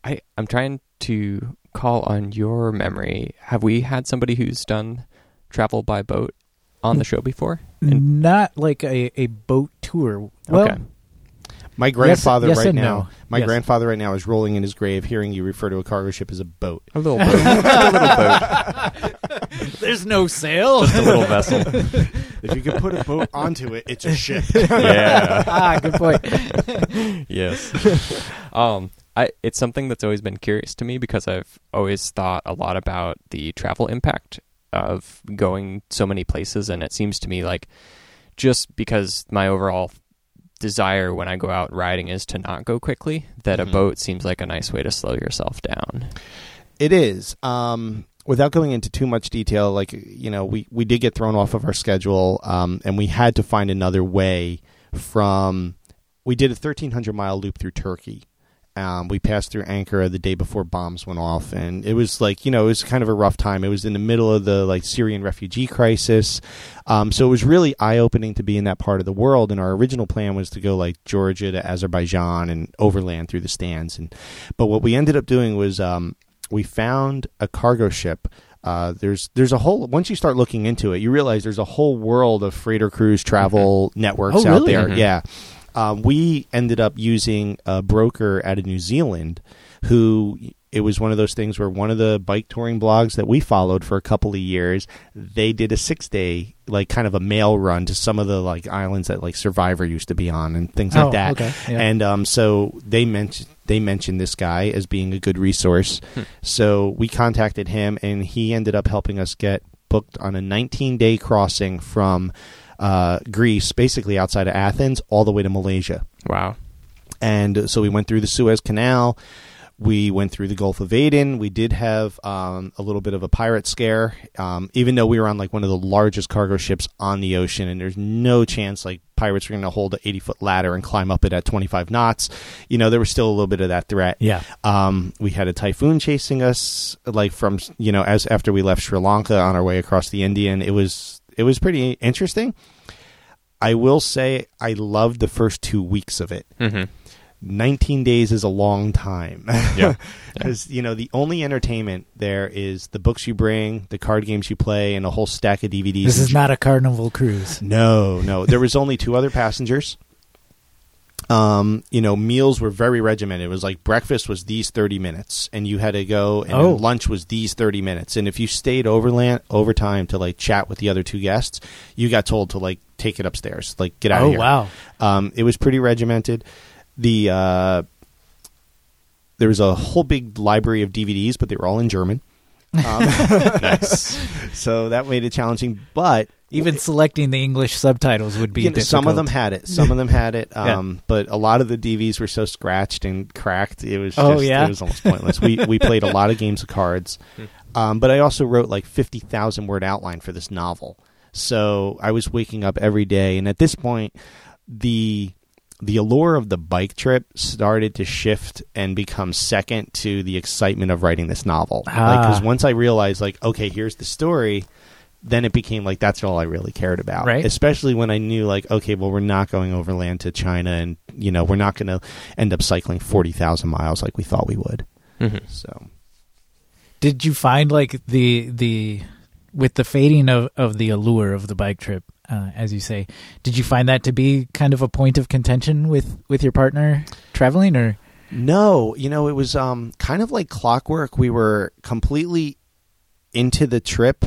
I I'm trying to call on your memory. Have we had somebody who's done travel by boat on the show before? And- Not like a, a boat tour. Well, okay. My grandfather yes right and now, no. my Yes. grandfather right now is rolling in his grave, hearing you refer to a cargo ship as a boat. A little boat. a little boat. there's no sail. Just a little vessel. if you could put a boat onto it, it's a ship. Yeah. ah, good point. yes. um, I it's something that's always been curious to me because I've always thought a lot about the travel impact of going so many places, and it seems to me like just because my overall desire when I go out riding is to not go quickly, that Mhm. a boat seems like a nice way to slow yourself down. It is. Um, without going into too much detail, like you know, we we did get thrown off of our schedule, um, and we had to find another way from. We did a thirteen hundred mile loop through Turkey. Um, we passed through Ankara the day before bombs went off, and it was like you know it was kind of a rough time. It was in the middle of the like Syrian refugee crisis, um, so it was really eye opening to be in that part of the world. And our original plan was to go like Georgia to Azerbaijan and overland through the stands. And but what we ended up doing was um, we found a cargo ship. Uh, there's there's a whole once you start looking into it, you realize there's a whole world of freighter cruise travel networks Oh, out really? there. Mhm. Yeah, um, we ended up using a broker out of New Zealand who it was one of those things where one of the bike touring blogs that we followed for a couple of years they did a six day like kind of a mail run to some of the like islands that like survivor used to be on and things like Oh, that okay, yeah. and um, so they mentioned they mentioned this guy as being a good resource Hmm. so we contacted him and he ended up helping us get booked on a 19 day crossing from uh, Greece, basically outside of Athens, all the way to Malaysia. Wow. And so we went through the Suez Canal. We went through the Gulf of Aden. We did have um, a little bit of a pirate scare, um, even though we were on like one of the largest cargo ships on the ocean, and there's no chance like pirates were going to hold an 80 foot ladder and climb up it at 25 knots. You know, there was still a little bit of that threat. Yeah. Um, we had a typhoon chasing us, like from you know, as after we left Sri Lanka on our way across the Indian. It was it was pretty interesting. I will say I loved the first two weeks of it. hmm 19 days is a long time. Yeah. Because, you know, the only entertainment there is the books you bring, the card games you play, and a whole stack of DVDs. This is not a carnival cruise. no, no. There was only two other passengers. Um, you know, meals were very regimented. It was like breakfast was these thirty minutes, and you had to go, and Oh. lunch was these thirty minutes. And if you stayed overland overtime to like chat with the other two guests, you got told to like take it upstairs, like get out oh of here. wow. Um, it was pretty regimented. The uh, there was a whole big library of DVDs, but they were all in German. Um, nice. so that made it challenging. But Even selecting the English subtitles would be you know, some of them had it. Some of them had it. Yeah. Um, But a lot of the DVs were so scratched and cracked, it was Oh, just, yeah? it was almost pointless. we we played a lot of games of cards, um, but I also wrote like fifty thousand word outline for this novel. So I was waking up every day, and at this point, the the allure of the bike trip started to shift and become second to the excitement of writing this novel. Because Ah. once I realized, like, okay, here's the story, then it became like that's all I really cared about. Right. Especially when I knew, like, okay, well, we're not going overland to China, and you know, we're not going to end up cycling forty thousand miles like we thought we would. Mhm. So Did you find like the the with the fading of of the allure of the bike trip, uh, as you say, did you find that to be kind of a point of contention with with your partner traveling, or No, you know, it was um kind of like clockwork. We were completely into the trip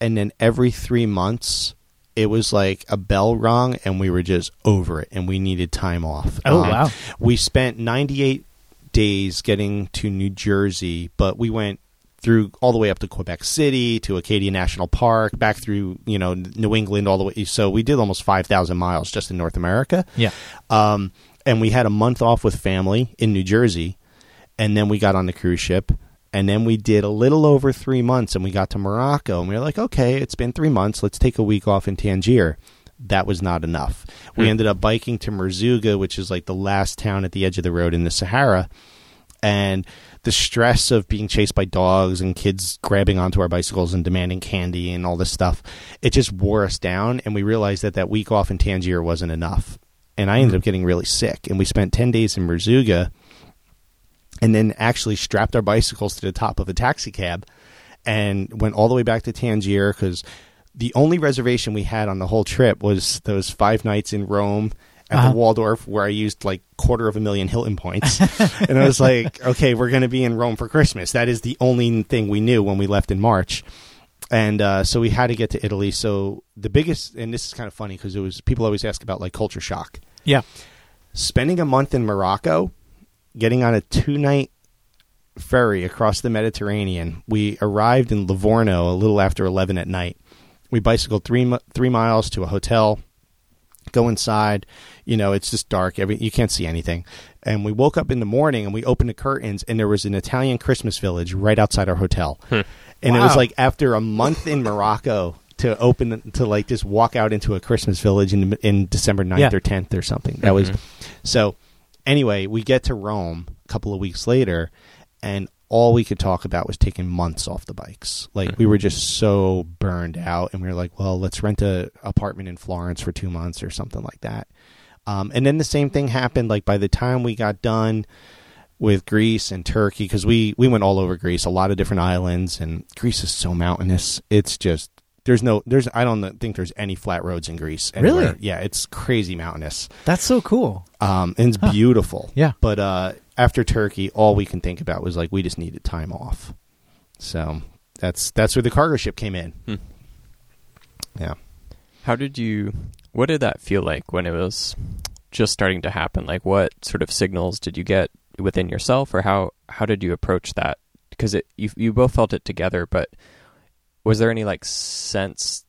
and then every 3 months it was like a bell rung and we were just over it and we needed time off. Oh, Um, wow. We spent 98 days getting to New Jersey, but we went through all the way up to Quebec City to Acadia National Park, back through, you know, New England all the way. So we did almost 5,000 miles just in North America. yeah, Um, and we had a month off with family in New Jersey, and then we got on the cruise ship, and then we did a little over three months, and we got to Morocco, and we were like, okay, it's been three months, let's take a week off in Tangier. That was not enough. We Hmm. ended up biking to Merzouga, which is like the last town at the edge of the road in the Sahara, and the stress of being chased by dogs and kids grabbing onto our bicycles and demanding candy and all this stuff, it just wore us down. And we realized that that week off in Tangier wasn't enough. And I ended up mm-hmm. getting really sick. And we spent 10 days in Merzouga and then actually strapped our bicycles to the top of a taxi cab and went all the way back to Tangier because the only reservation we had on the whole trip was those five nights in Rome at Uh-huh. the Waldorf where I used like quarter of a million Hilton points. and I was like, okay, we're going to be in Rome for Christmas. That is the only thing we knew when we left in March. And uh, so we had to get to Italy. So the biggest, and this is kind of funny because it was people always ask about like culture shock. yeah, Spending a month in Morocco, getting on a two night ferry across the Mediterranean. We arrived in Livorno a little after 11 at night. We bicycled three, three miles to a hotel, go inside. You know, it's just dark. Every, you can't see anything. And we woke up in the morning and we opened the curtains, and there was an Italian Christmas village right outside our hotel. Hmm. And it was like after a month in Morocco to open to like just walk out into a Christmas village in in December 9th Yeah. or 10th or something. That was mm-hmm. so anyway, we get to Rome a couple of weeks later and all we could talk about was taking months off the bikes. Like we were just so burned out and we were like, well, let's rent a apartment in Florence for 2 months or something like that. Um, and then the same thing happened like by the time we got done with Greece and Turkey because we we went all over Greece, a lot of different islands, and Greece is so mountainous. It's just there's no there's I don't think there's any flat roads in Greece. Really? Yeah, it's crazy mountainous. that's so cool. Um, and it's beautiful. Yeah. But uh, after Turkey, all we can think about was like we just needed time off. So that's that's where the cargo ship came in. Hmm. Yeah. How did you? What did that feel like when it was just starting to happen? Like, what sort of signals did you get within yourself, or how how did you approach that? Because it you you both felt it together, but was there any like sense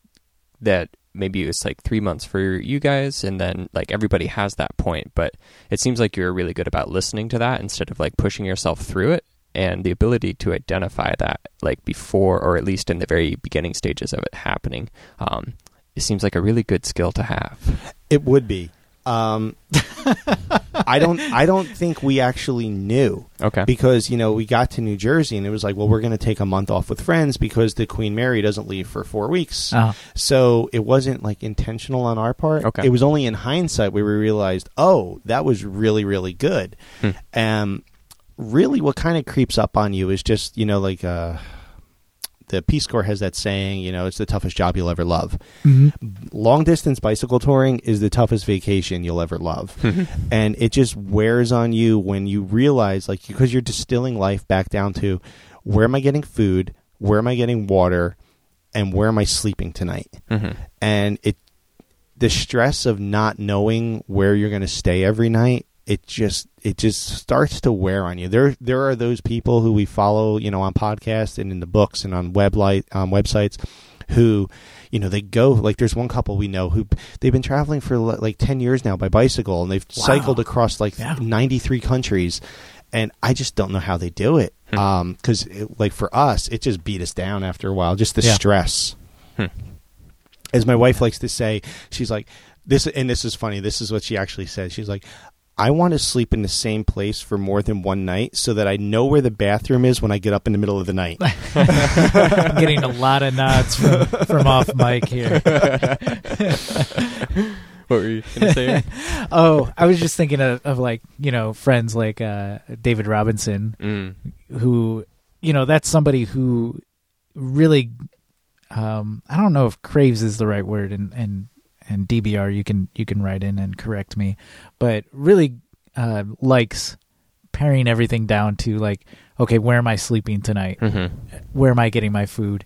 that maybe it was like three months for you guys, and then like everybody has that point, but it seems like you're really good about listening to that instead of like pushing yourself through it. And the ability to identify that, like before, or at least in the very beginning stages of it happening, um, it seems like a really good skill to have. It would be. Um, I don't. I don't think we actually knew Okay. because you know we got to New Jersey and it was like, well, we're going to take a month off with friends because the Queen Mary doesn't leave for four weeks. Uh, So it wasn't like intentional on our part. Okay. It was only in hindsight where we realized, oh, that was really, really good. Hmm. Um, really, what kind of creeps up on you is just you know like uh, the Peace Corps has that saying, you know, it's the toughest job you'll ever love. mhm. Long distance bicycle touring is the toughest vacation you'll ever love. and it just wears on you when you realize, like, because you're distilling life back down to where am I getting food, where am I getting water, and where am I sleeping tonight? hmm and it the stress of not knowing where you're going to stay every night it just it just starts to wear on you. There there are those people who we follow, you know, on podcasts and in the books and on web light, um, websites who you know they go like there's one couple we know who they've been traveling for like 10 years now by bicycle and they've Wow. cycled across like Yeah. 93 countries and I just don't know how they do it Hmm. um cuz like for us it just beat us down after a while just the Yeah. stress Hmm. as my wife likes to say she's like this and this is funny this is what she actually said she's like I want to sleep in the same place for more than one night so that I know where the bathroom is when I get up in the middle of the night. I'm getting a lot of nods from, from off mic here. What were you going to say? Oh, I was just thinking of, of like you know friends like uh, David Robinson, mm. who you know that's somebody who really um, I don't know if craves is the right word, and and and DBR you can you can write in and correct me, but really uh, likes paring everything down to like okay, where am I sleeping tonight? hmm Where am I getting my food?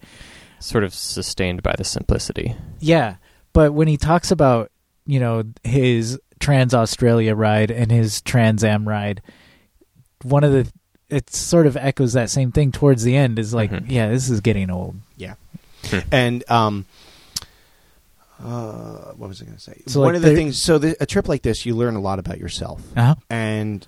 Sort of sustained by the simplicity. Yeah, but when he talks about you know his Trans Australia ride and his Trans Am ride, one of the it sort of echoes that same thing towards the end. Is like, Mhm. yeah, this is getting old. Yeah. And um uh what was I going to say? So, One like, of the things so the, a trip like this you learn a lot about yourself. Uh-huh. And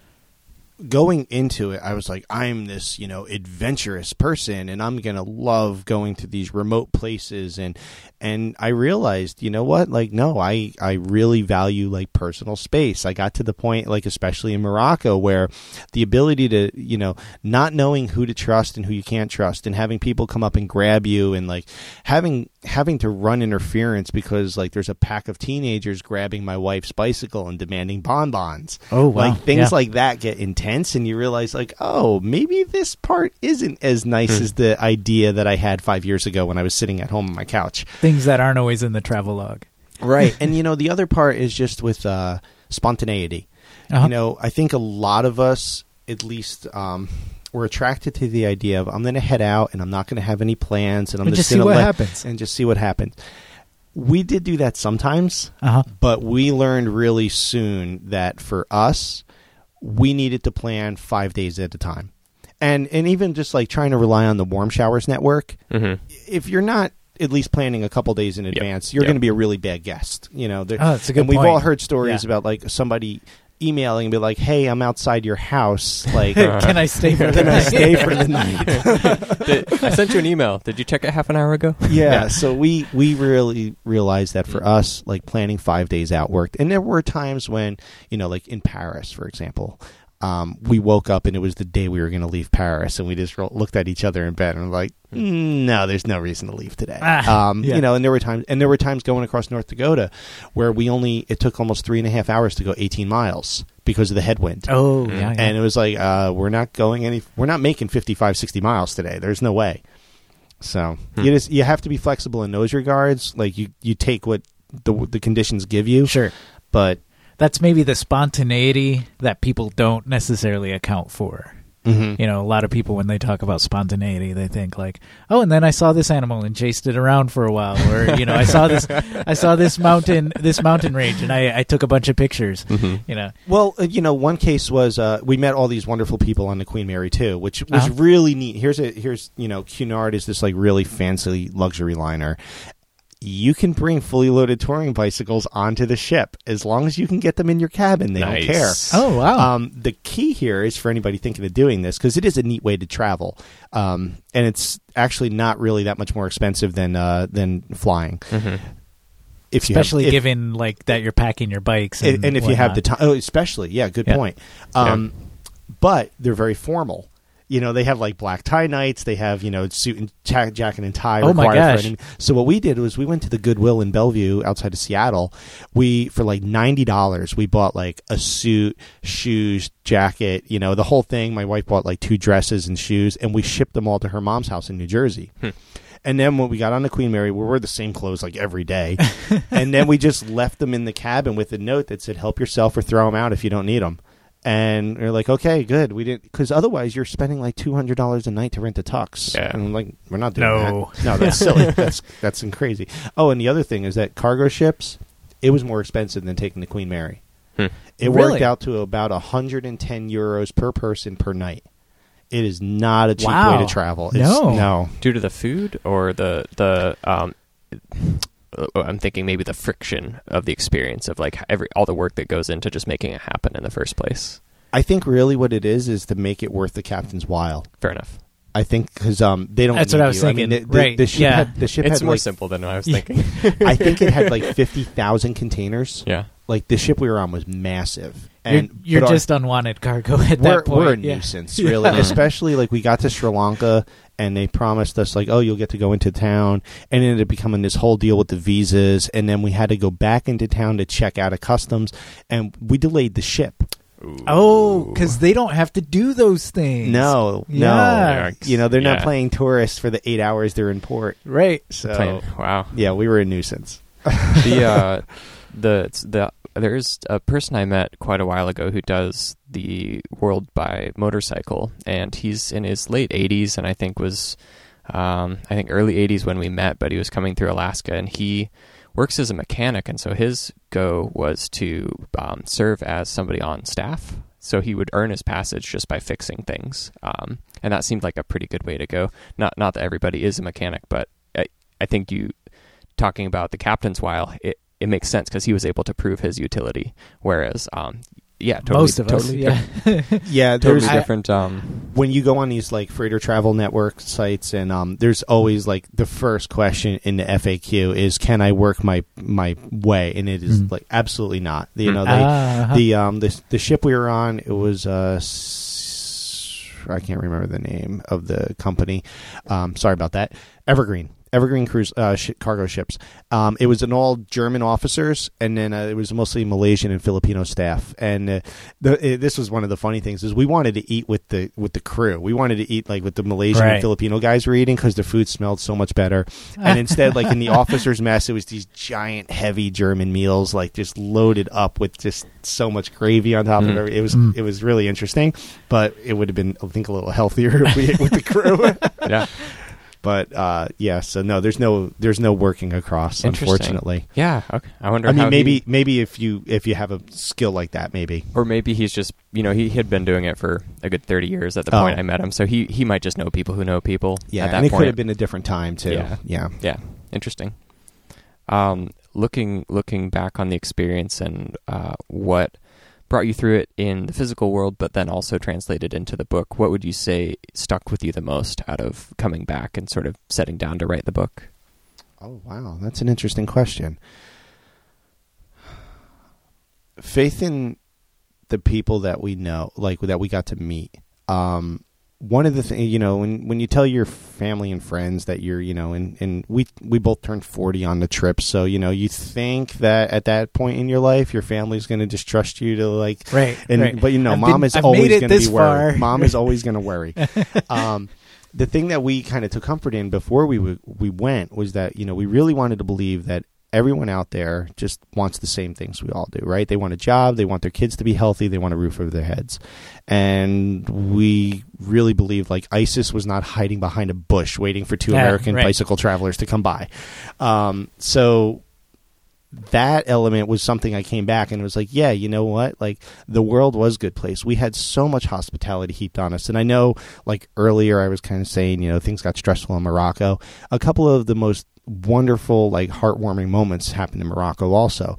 going into it I was like I'm this, you know, adventurous person and I'm going to love going to these remote places and and I realized, you know what? Like no, I I really value like personal space. I got to the point like especially in Morocco where the ability to, you know, not knowing who to trust and who you can't trust and having people come up and grab you and like having having to run interference because like there's a pack of teenagers grabbing my wife's bicycle and demanding bonbons. Oh, wow. Like things Yeah. like that get intense and you realize like, "Oh, maybe this part isn't as nice Hmm. as the idea that I had 5 years ago when I was sitting at home on my couch." Things that aren't always in the travel log. Right. and you know, the other part is just with uh spontaneity. Uh-huh. You know, I think a lot of us, at least, um, we're attracted to the idea of I'm going to head out and I'm not going to have any plans and I'm just just see going to what let happens. and just see what happens. We did do that sometimes, Uh huh. but we learned really soon that for us, we needed to plan five days at a time. And and even just like trying to rely on the warm showers network, hmm if you're not at least planning a couple days in advance, you're Yep. going to be a really bad guest. You know, Oh, that's a good and we've point. all heard stories Yeah. about like somebody emailing and be like, "Hey, I'm outside your house. Like, Can I stay for the can I stay for the night?" Did, I sent you an email. Did you check it half an hour ago? yeah, So we we really realized that for us, like planning five days out worked. And there were times when you know, like in Paris, for example. Um, we woke up and it was the day we were going to leave Paris, and we just ro- looked at each other in bed and were like, "Mm, "No, there's no reason to leave today." Ah, um, yeah. You know, and there were times, and there were times going across North Dakota where we only it took almost three and a half hours to go 18 miles because of the headwind. Oh, Mm. yeah, yeah. And it was like, uh, we're not going any, we're not making 55, 60 miles today. There's no way. So Hmm. you just, you have to be flexible in those regards. Like you, you take what the, the conditions give you, sure. but That's maybe the spontaneity that people don't necessarily account for. mhm. You know, a lot of people when they talk about spontaneity, they think like, "Oh, and then I saw this animal and chased it around for a while," or you know, I saw this, I saw this mountain, this mountain range, and I, I took a bunch of pictures. hmm You know, Well, uh, you know, one case was uh, we met all these wonderful people on the Queen Mary 2, which was Uh-huh. really neat. Here's a here's you know, Cunard is this like really fancy luxury liner. You can bring fully loaded touring bicycles onto the ship as long as you can get them in your cabin. They Nice. don't care. oh wow, Um, the key here is for anybody thinking of doing this because it is a neat way to travel, um, and it's actually not really that much more expensive than uh, than flying. hmm If you have- especially if- given like that you're packing your bikes, and, and, and if you have the time, oh, especially, yeah, good Yeah. point. Um, But they're very formal. You know, they have like black tie nights. They have you know suit and ja- jacket and tie. Oh, my required for gosh. So what we did was we went to the Goodwill in Bellevue outside of Seattle. We for like ninety dollars we bought like a suit, shoes, jacket. You know, the whole thing. My wife bought like two dresses and shoes, and we shipped them all to her mom's house in New Jersey. Hmm. And then when we got on the Queen Mary, we wore the same clothes like every day. and then we just left them in the cabin with a note that said, "Help yourself or throw them out if you don't need them." And you're like, "Okay, good." We didn't because otherwise you're spending like two hundred dollars a night to rent a tux. Yeah. And I'm like, we're not doing No. that. No, that's silly. that's that's crazy. Oh, and the other thing is that cargo ships, it was more expensive than taking the Queen Mary. Hmm. It Really? worked out to about 110 euros per person per night. It is not a cheap Wow. way to travel. It's, No. no. Due to the food or the the um, I'm thinking maybe the friction of the experience of like every all the work that goes into just making it happen in the first place. I think really what it is is to make it worth the captain's while. Fair enough. I think because um they don't. That's need what I was you. mean, thinking. the, the, Right, The ship yeah. had, the ship It's had more like, simple than I was thinking. I think it had like fifty thousand containers. yeah. Like the ship we were on was massive, You're, and you're but our- just unwanted cargo at we're, that point. we're a yeah. nuisance, really. Yeah. Especially like we got to Sri Lanka and they promised us like, oh, you'll get to go into town, and it ended up becoming this whole deal with the visas, and then we had to go back into town to check out of customs, and we delayed the ship. Oh, because they don't have to do those things. No, Yeah. no, you know they're not playing tourists for the eight hours they're in port. Right. So Playing- wow. yeah, we were a nuisance. the uh, the the there's a person I met quite a while ago who does the world by motorcycle, and he's in his late 80s, and I think was um, I think early 80s when we met, but he was coming through Alaska, and he works as a mechanic, and so his go was to um, serve as somebody on staff. So he would earn his passage just by fixing things, um, and that seemed like a pretty good way to go. Not not that everybody is a mechanic, but I, I think you talking about the captain's while it, it makes sense because he was able to prove his utility whereas um yeah totally, Most of totally us. Yeah. Yeah, totally there's different um when you go on these like freighter travel network sites and um there's always like the first question in the FAQ is can I work my my way and it is Mm. like absolutely not you Mm. know they, Ah, the um the the ship we were on it was uh s- I can't remember the name of the company um sorry about that Evergreen Evergreen cruise uh, sh- cargo ships. Um, it was an all German officers, and then uh, it was mostly Malaysian and Filipino staff. And uh, the, uh, this was one of the funny things is we wanted to eat with the with the crew. We wanted to eat like with the Malaysian Right. and Filipino guys were eating because the food smelled so much better. And instead, like in the officers' mess, it was these giant, heavy German meals, like just loaded up with just so much gravy on top of Mm. it. It was Mm. it was really interesting, but it would have been I think a little healthier if we ate with the crew. yeah But uh, yeah, so no, there's no there's no working across, unfortunately. yeah okay i wonder I mean, how maybe he- maybe if you if you have a skill like that, maybe. or maybe he's just you know he had been doing it for a good 30 years at the Oh. point i met him so he he might just know people who know people Yeah, at that and it point could have been a different time too. Yeah. yeah. yeah interesting um looking looking back on the experience and uh what brought you through it in the physical world but then also translated into the book what would you say stuck with you the most out of coming back and sort of setting down to write the book Oh wow, that's an interesting question. Faith in the people that we know, like that we got to meet. Um, one of the things, you know, when when you tell your family and friends that you're, you know, and and we we both turned forty on the trip, so you know, you think that at that point in your life, your family's going to just trust you to like right. and right. but you know, I've mom been- is I've always going to be worried. Mom is always going to worry. um, the thing that we kind of took comfort in before we w- we went was that you know we really wanted to believe that everyone out there just wants the same things we all do, right? They want a job, they want their kids to be healthy, they want a roof over their heads, and we really believe like ISIS was not hiding behind a bush waiting for two Yeah, American right. bicycle travelers to come by. Um, so that element was something I came back and it was like, yeah, you know what? Like the world was a good place. We had so much hospitality heaped on us. And I know like earlier I was kind of saying, you know, things got stressful in Morocco. A couple of the most wonderful, like heartwarming moments happened in Morocco also.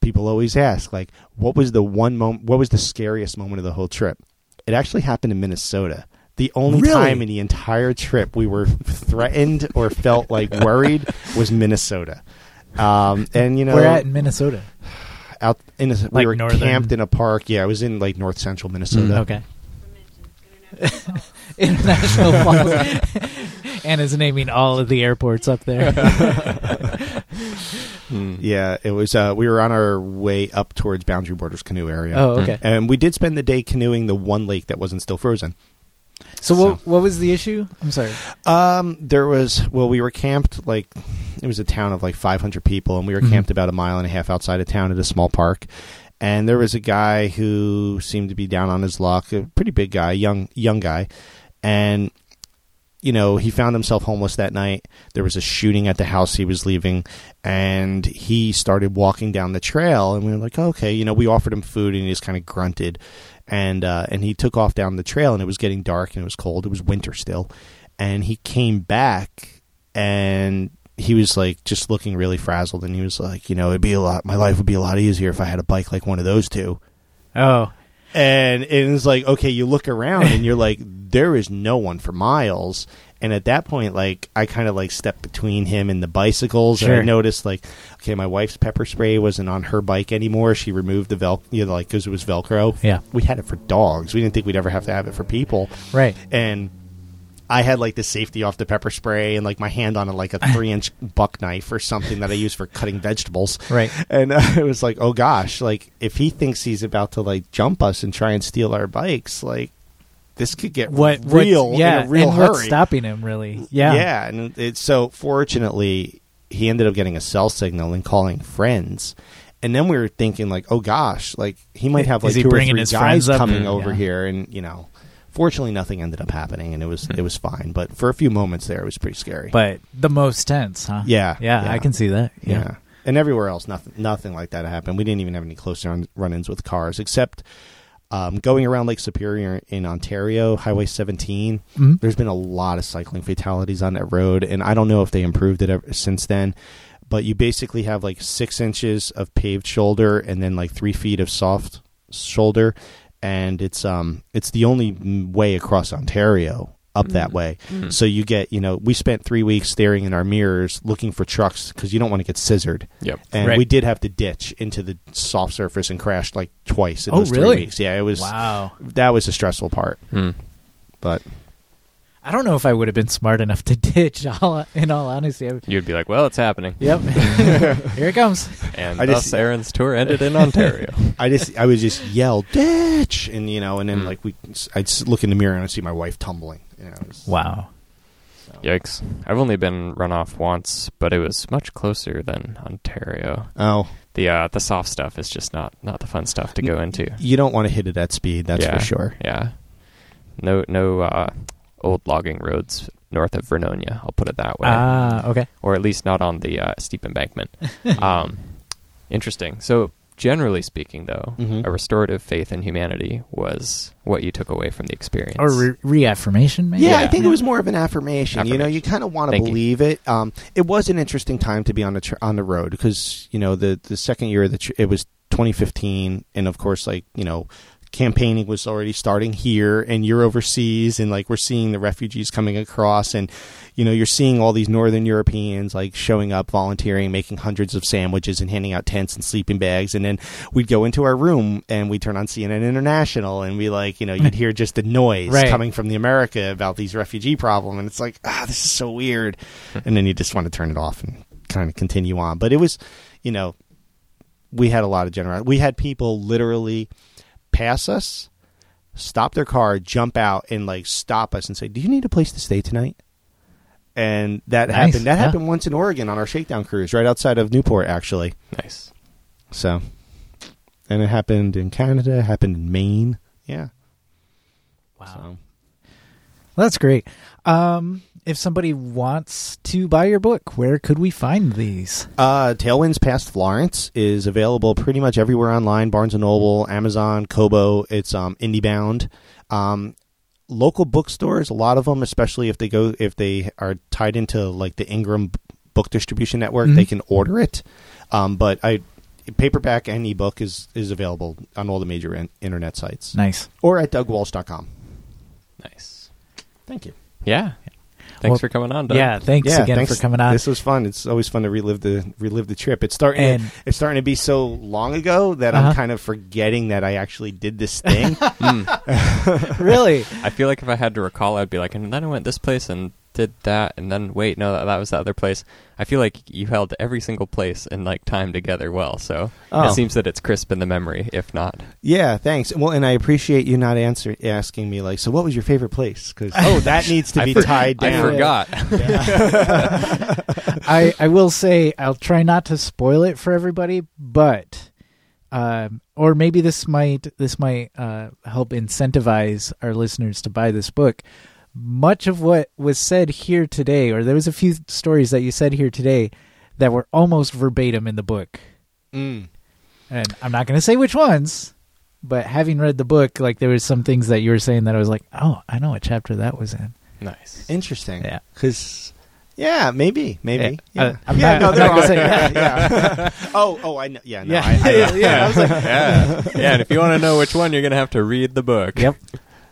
People always ask, like, what was the one moment, what was the scariest moment of the whole trip? It actually happened in Minnesota. The only Really? time in the entire trip we were threatened or felt like worried was Minnesota. Um, and you know, We're at in Minnesota. out in a, we were northern- camped in a park. Yeah, I was in like north central Minnesota. Mm, Okay. International Falls. Anna's naming all of the airports up there. Hmm. Yeah, it was. Uh, we were on our way up towards Boundary Borders canoe area. oh, okay. And we did spend the day canoeing the one lake that wasn't still frozen. So what what was the issue? I'm sorry. Um, there was well, we were camped like it was a town of like 500 people, and we were Mhm. camped about a mile and a half outside of town at a small park. And there was a guy who seemed to be down on his luck, a pretty big guy, young young guy, and you know, he found himself homeless that night. There was a shooting at the house he was leaving, and he started walking down the trail. And we were like, okay, you know, we offered him food, and he just kind of grunted, and uh, and he took off down the trail, and it was getting dark, and it was cold. It was winter still, and he came back, and he was like just looking really frazzled, and he was like, you know, it'd be a lot. My life would be a lot easier if I had a bike like one of those two. Oh, And it was like, okay, you look around and you're like, there is no one for miles. And at that point, like, I kind of like stepped between him and the bicycles. And I noticed, like, okay, my wife's pepper spray wasn't on her bike anymore. She removed the Vel, you know, like, because it was Velcro. Yeah. We had it for dogs. We didn't think we'd ever have to have it for people. right. And I had like the safety off the pepper spray and like my hand on a, like a three inch buck knife or something that I use for cutting vegetables. Right. And uh, it was like, oh gosh, like if he thinks he's about to like jump us and try and steal our bikes, like this could get What? real yeah. real and hurry. what's stopping him? Really? Yeah. Yeah, and it, so fortunately, he ended up getting a cell signal and calling friends. And then we were thinking, like, oh gosh, like he might have like Is he two or three his guys coming Mm, over yeah. here, and you know, fortunately, nothing ended up happening, and it was it was fine. But for a few moments there, it was pretty scary. But the most tense, huh? Yeah, Yeah, yeah. I can see that. yeah. Yeah. and everywhere else, nothing nothing like that happened. We didn't even have any close run- run-ins with cars, except um, going around Lake Superior in Ontario, Highway 17 Mhm. there's been a lot of cycling fatalities on that road, and I don't know if they improved it ever, since then. But you basically have like six inches of paved shoulder and then like three feet of soft shoulder, and it's um it's the only way across Ontario up that Mm. way. Mm. So you get you know we spent three weeks staring in our mirrors looking for trucks because you don't want to get scissored, Yep. and Right. we did have to ditch into the soft surface and crashed like twice in Oh, those really? three weeks. Yeah, it was Wow. that was the stressful part, Hmm. but. I don't know if I would have been smart enough to ditch. All in all honesty, I You'd be like, well, it's happening. yep. Here it comes. And I thus just- Aaron's tour ended in Ontario. I just I would just yell ditch and you know and then Mm. like we I'd s- look in the mirror and I'd see my wife tumbling. You know, it was- Wow. so. Yikes. I've only been run off once, but it was much closer than Ontario. Oh, The uh, the soft stuff is just not, not the fun stuff to go into. you don't want to hit it at speed. That's Yeah. for sure. Yeah. No no uh, old logging roads north of Vernonia, I'll put it that way. Ah, okay. or at least not on the uh, steep embankment. um, interesting. So, generally speaking, though, Mhm. a restorative faith in humanity was what you took away from the experience. Or re- reaffirmation, maybe. Yeah, I think it was more of an affirmation. You know, you kind of want to Thank you. believe it. Um, it was an interesting time to be on the tr- on the road because you know the the second year that tr- it was 2015, and of course, like you know. Campaigning was already starting here, and you're overseas, and like we're seeing the refugees coming across, and you know you're seeing all these Northern Europeans like showing up, volunteering, making hundreds of sandwiches, and handing out tents and sleeping bags, and then we'd go into our room and we'd turn on CNN International, and we like you know you'd hear just the noise Right. coming from the America about these refugee problem, and it's like ah, this is so weird, and then you just want to turn it off and kind of continue on. But it was, you know, we had a lot of generosity. We had people literally pass us, stop their car, jump out, and like stop us and say, "Do you need a place to stay tonight?" And that Nice, happened. That yeah. happened once in Oregon on our shakedown cruise, right outside of Newport, actually. nice. So, and it happened in Canada. It happened in Maine. Yeah. Wow. So. Well, that's great. Um, if somebody wants to buy your book, where could we find these? Uh, Tailwinds Past Florence is available pretty much everywhere online: Barnes and Noble, Amazon, Kobo. It's um, IndieBound. Um, local bookstores, a lot of them, especially if they go if they are tied into like the Ingram Book Distribution Network, Mhm. they can order it. Um, but I paperback and ebook is is available on all the major in, internet sites Nice. or at dougwalsh.com. Nice. Thank you. Yeah. Thanks Well, for coming on, Doug. Yeah, thanks yeah, again thanks. for coming on. This was fun. It's always fun to relive the relive the trip. It's starting. And- to, it's starting to be so long ago that Uh-huh. I'm kind of forgetting that I actually did this thing. Mm. really? I feel like if I had to recall, I'd be like, and then I went this place and did that, and then wait, no, that, that was the other place. I feel like you held every single place and like time together well. So Oh. it seems that it's crisp in the memory, if not. yeah, thanks. Well, and I appreciate you not answer asking me like, so what was your favorite place? Because oh, that needs to be for- tied I down. forgot. I I will say I'll try not to spoil it for everybody, but um, or maybe this might this might uh, help incentivize our listeners to buy this book. Much of what was said here today, or there was a few stories that you said here today that were almost verbatim in the book. Mm. And I'm not going to say which ones, but having read the book, like there was some things that you were saying that I was like, oh, I know what chapter that was in. Nice. Interesting. Yeah. Because, yeah, maybe, maybe. Yeah. Yeah, Uh, I'm yeah not- no, I'm there not are. say yeah, yeah. oh, oh, I know. Yeah, no, Yeah. I, I, Yeah, yeah, I was like- yeah. yeah, and if you want to know which one, you're going to have to read the book. Yep.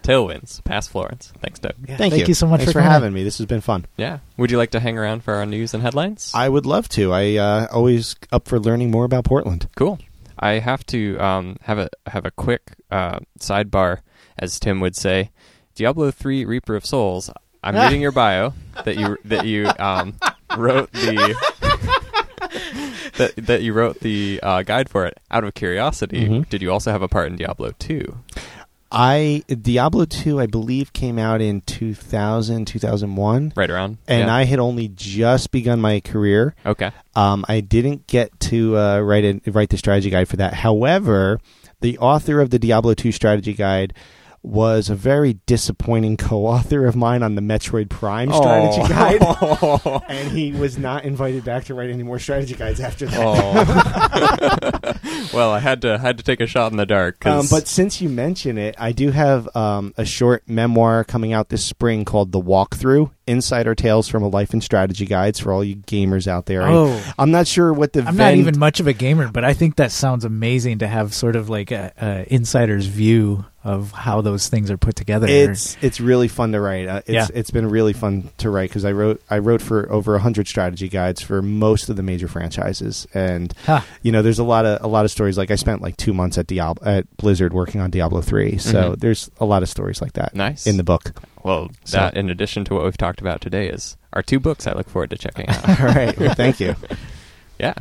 Tailwinds, past Florence. Thanks, Doug. Yeah, Thank, thank you so much Thanks for for, having me. This has been fun. Yeah. Would you like to hang around for our news and headlines? I would love to. I uh, always up for learning more about Portland. Cool. I have to um, have a have a quick uh, sidebar, as Tim would say. Diablo three Reaper of Souls. I'm Ah. reading your bio that you that you um, wrote the that that you wrote the uh, guide for it. Out of curiosity, Mhm. did you also have a part in Diablo two? I Diablo 2 I believe came out in 2000 2001 Right around. and Yeah. I had only just begun my career. okay. Um, I didn't get to uh, write a, write the strategy guide for that. However, the author of the Diablo 2 strategy guide was a very disappointing co-author of mine on the Metroid Prime strategy guide, Oh. and he was not invited back to write any more strategy guides after that. Oh. well, I had to had to take a shot in the dark. Um, but since you mention it, I do have um, a short memoir coming out this spring called "The Walkthrough: Insider Tales from a Life and Strategy Guides" for all you gamers out there. I- Oh. I'm not sure what the I'm Venn- not even much of a gamer, but I think that sounds amazing to have sort of like a, a insider's view of how those things are put together. It's it's really fun to write. Uh, it's Yeah. it's been really fun to write because I wrote I wrote for over hundred strategy guides for most of the major franchises, and Ha. you know there's a lot of a lot of stories. Like I spent like two months at Diablo at Blizzard working on Diablo three, so Mhm. there's a lot of stories like that Nice. in the book. well, So- that in addition to what we've talked about today is our two books. I look forward to checking out. All right, well, thank you. yeah.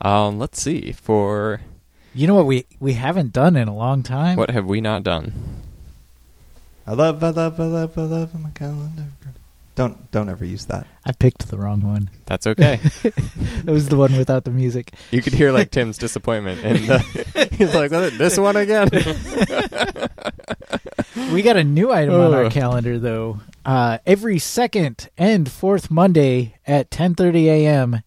Um, let's see. For You know what we we haven't done in a long time. what have we not done? I love, I love, I love, I love my calendar. Don't don't ever use that. I picked the wrong one. That's okay. It was the one without the music. you could hear like Tim's disappointment, and he's like, "This one again." We got a new item on our Oh. calendar though. Uh, every second and fourth Monday at 10:30 a.m.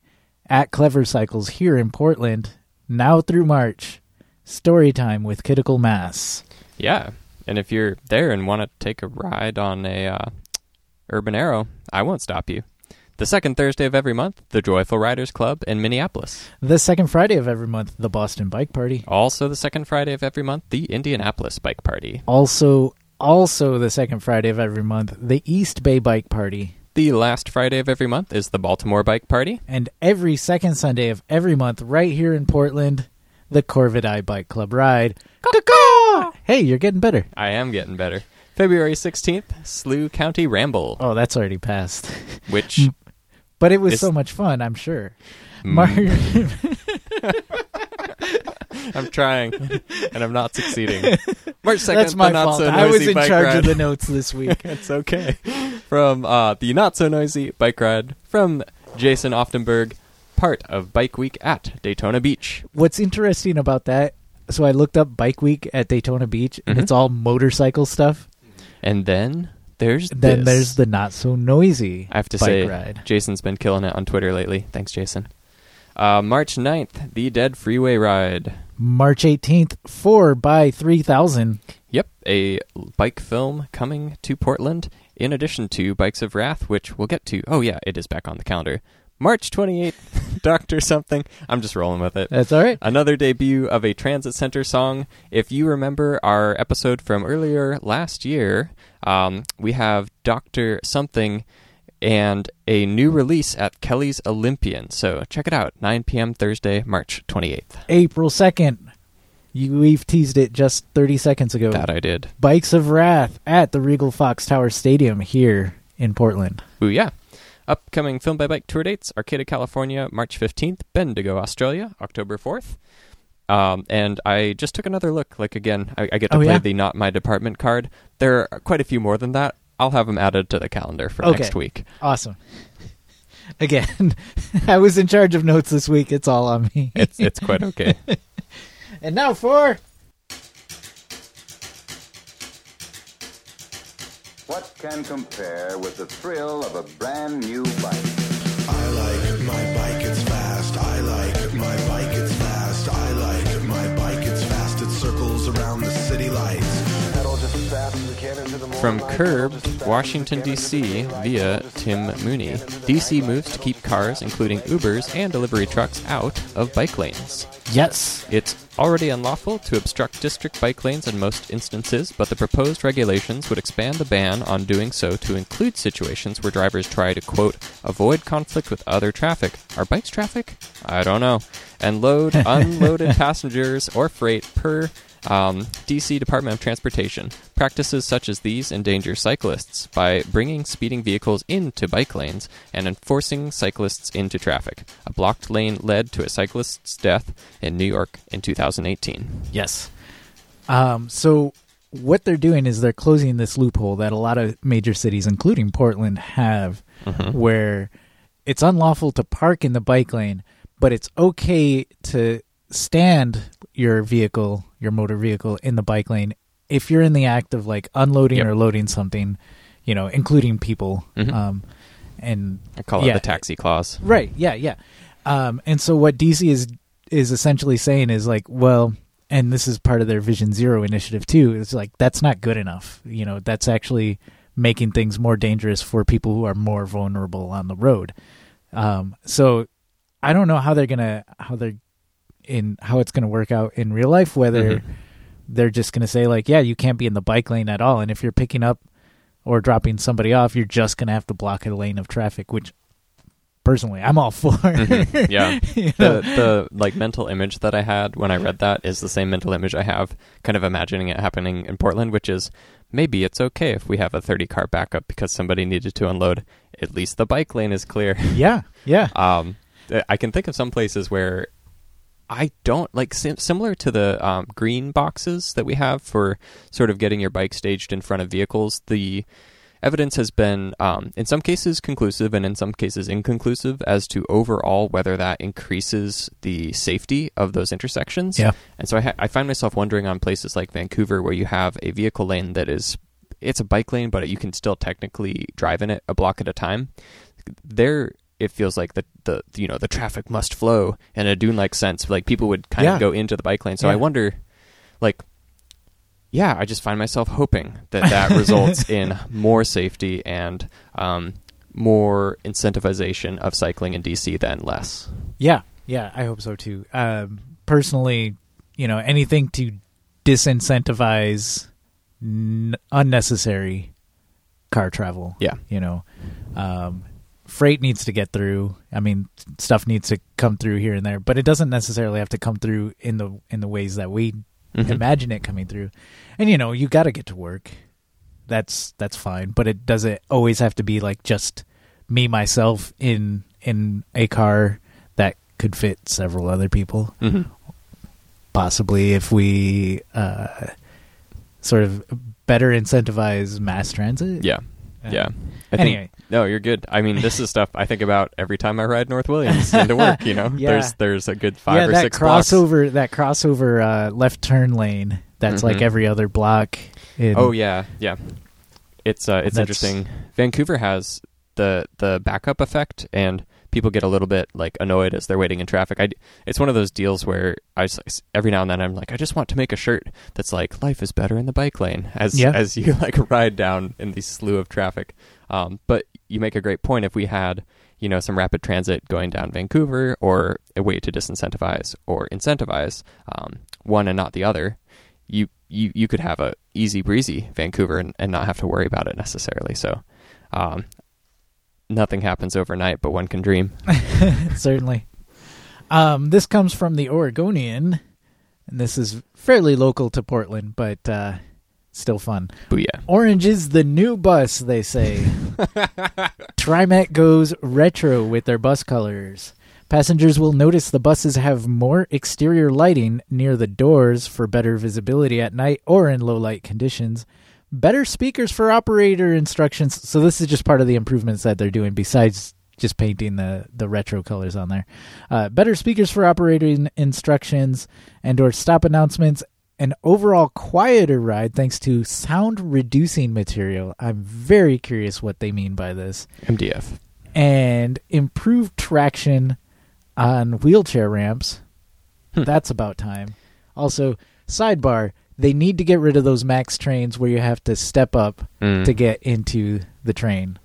at Clever Cycles here in Portland, now through March. Story time with Kidical Mass. yeah, and if you're there and want to take a ride on a uh, Urban Arrow, I won't stop you. The second Thursday of every month, the Joyful Riders Club in Minneapolis. The second Friday of every month, the Boston Bike Party. Also, the second Friday of every month, the Indianapolis Bike Party. Also, also the second Friday of every month, the East Bay Bike Party. The last Friday of every month is the Baltimore Bike Party. And every second Sunday of every month, right here in Portland, the Corvidae Bike Club Ride. Caw-caw! Hey, you're getting better. I am getting better. February 16th, Slough County Ramble, Oh, that's already passed. which But it was It's- so much fun, I'm sure. Mm. I'm trying, and I'm not succeeding. March 2nd, That's my Not fault. So I was in charge Ride. of the notes this week. it's okay. From uh, the Not So Noisy Bike Ride from Jason Oftenberg, part of Bike Week at Daytona Beach. What's interesting about that? So I looked up Bike Week at Daytona Beach, and Mhm. it's all motorcycle stuff. And then there's Then this. there's the not so noisy. I have to say, ride. Jason's been killing it on Twitter lately. Thanks, Jason. Uh, March 9th, the Dead Freeway Ride. March 18th, 4 by 3000. Yep, a bike film coming to Portland, in addition to Bikes of Wrath, which we'll get to. Oh, yeah, it is back on the calendar. March 28th, Doctor Something. I'm just rolling with it. That's all right. Another debut of a transit center song. If you remember our episode from earlier last year, um, we have Doctor Something and a new release at Kelly's Olympian. So check it out, 9 p.m. Thursday, March 28th. April 2nd. You, we've teased it just 30 seconds ago. That I did. Bikes of Wrath at the Regal Fox Tower Stadium here in Portland. Ooh, yeah. Upcoming Film by Bike tour dates Arcata, California, March 15th, Bendigo, Australia, October 4th. Um, and I just took another look. Like, again, I, I get to Oh, play yeah? the Not My Department card. There are quite a few more than that. I'll have them added to the calendar for Okay. next week. Awesome. Again, I was in charge of notes this week. It's all on me. It's, it's quite okay. and now for What can compare with the thrill of a brand new bike. I like my bike, it's fast. I like From Curb, pedal just as fast as Washington, we can into the D.C., via pedal just as Tim fast as we Mooney. can into the D.C. moves to keep cars, including Ubers and delivery trucks, out of bike lanes. Yes. It's already unlawful to obstruct district bike lanes in most instances, but the proposed regulations would expand the ban on doing so to include situations where drivers try to, quote, avoid conflict with other traffic. Are bikes traffic? I don't know. And load unloaded passengers or freight per um, DC Department of Transportation. Practices such as these endanger cyclists by bringing speeding vehicles into bike lanes and enforcing cyclists into traffic. A blocked lane led to a cyclist's death in New York in 2018. Yes. Um, so what they're doing is they're closing this loophole that a lot of major cities, including Portland, have, where it's unlawful to park in the bike lane, but it's okay to stand your vehicle, your motor vehicle, in the bike lane if you're in the act of like unloading Yep. or loading something, you know, including people. Mhm. Um, and I call yeah, it the taxi clause. Right. Yeah. Yeah. Um, and so what DC is is essentially saying is like, well, and this is part of their Vision Zero initiative too. It's like that's not good enough. You know, that's actually making things more dangerous for people who are more vulnerable on the road. Um, so I don't know how they're gonna how they're in how it's gonna work out in real life. Whether Mhm. they're just gonna say like, yeah, you can't be in the bike lane at all, and if you're picking up or dropping somebody off, you're just gonna have to block a lane of traffic, which personally I'm all for. Mhm. Yeah. You know? the the like mental image that I had when I read that is the same mental image I have kind of imagining it happening in Portland, which is maybe it's okay if we have a 30 car backup because somebody needed to unload. At least the bike lane is clear. yeah, yeah, um, I can think of some places where I don't like sim- similar to the um, green boxes that we have for sort of getting your bike staged in front of vehicles. The evidence has been, um, in some cases, conclusive and in some cases inconclusive as to overall whether that increases the safety of those intersections. Yeah. And so I, ha- I find myself wondering on places like Vancouver where you have a vehicle lane that is, it's a bike lane, but you can still technically drive in it a block at a time. There, it feels like the, the you know the traffic must flow in a dune like sense. Like people would kind Yeah. of go into the bike lane. So Yeah. I wonder, like, yeah, I just find myself hoping that that results in more safety and um, more incentivization of cycling in DC than less. yeah, yeah. I hope so too. Um, personally, you know, anything to disincentivize n- unnecessary car travel. Yeah. you know, um, freight needs to get through. I mean, stuff needs to come through here and there, but it doesn't necessarily have to come through in the in the ways that we Mhm. imagine it coming through. And you know, you got to get to work. That's that's fine, but it doesn't always have to be like just me myself in in a car that could fit several other people. Mhm. Possibly if we uh, sort of better incentivize mass transit. Yeah, Uh, yeah. Think- anyway. No, you're good. I mean, this is stuff I think about every time I ride North Williams into work. You know, Yeah. there's there's a good five yeah, or that six blocks. crossover, that crossover uh, left turn lane. That's like Mhm. every other block. In, Oh yeah, yeah. It's uh, it's interesting. Vancouver has the the backup effect, and people get a little bit like annoyed as they're waiting in traffic. I, it's one of those deals where I just, every now and then I'm like, I just want to make a shirt that's like life is better in the bike lane as Yeah. as you like ride down in the slew of traffic. Um, but you make a great point. If we had you know some rapid transit going down Vancouver, or a way to disincentivize or incentivize um, one and not the other, you you you could have a easy breezy Vancouver and, and not have to worry about it necessarily. So um, nothing happens overnight, but one can dream. certainly. Um, this comes from the Oregonian, and this is fairly local to Portland, but uh, still fun. Booyah. Orange is the new bus, they say. Trimet goes retro with their bus colors. Passengers will notice the buses have more exterior lighting near the doors for better visibility at night or in low light conditions. Better speakers for operator instructions. So this is just part of the improvements that they're doing besides just painting the, the retro colors on there. Uh, better speakers for operating instructions and or stop announcements an overall quieter ride thanks to sound reducing material. I'm very curious what they mean by this. MDF. And improved traction on wheelchair ramps. That's about time. Also, sidebar, they need to get rid of those max trains where you have to step up Mm. to get into the train.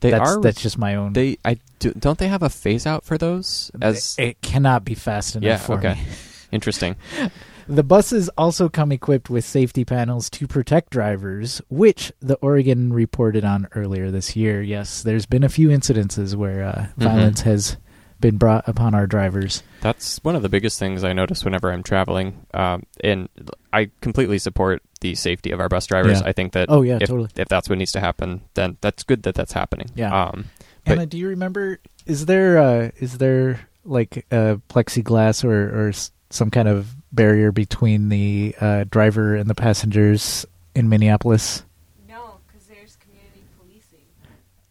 They that's are. that's just my own. they. I do, don't they have a phase out for those? As it cannot be fast enough yeah. for Okay. me. Interesting. The buses also come equipped with safety panels to protect drivers, which the Oregon reported on earlier this year. Yes, there's been a few incidences where uh, Mm-hmm. violence has been brought upon our drivers. That's one of the biggest things I notice whenever I'm traveling. Um, and I completely support the safety of our bus drivers. Yeah. I think that Oh, yeah, if, totally. if that's what needs to happen, then that's good that that's happening. Yeah. Um, Anna, do you remember? Is there uh, is there like a plexiglass or or some kind of barrier between the uh, driver and the passengers in Minneapolis? No, because there's community policing.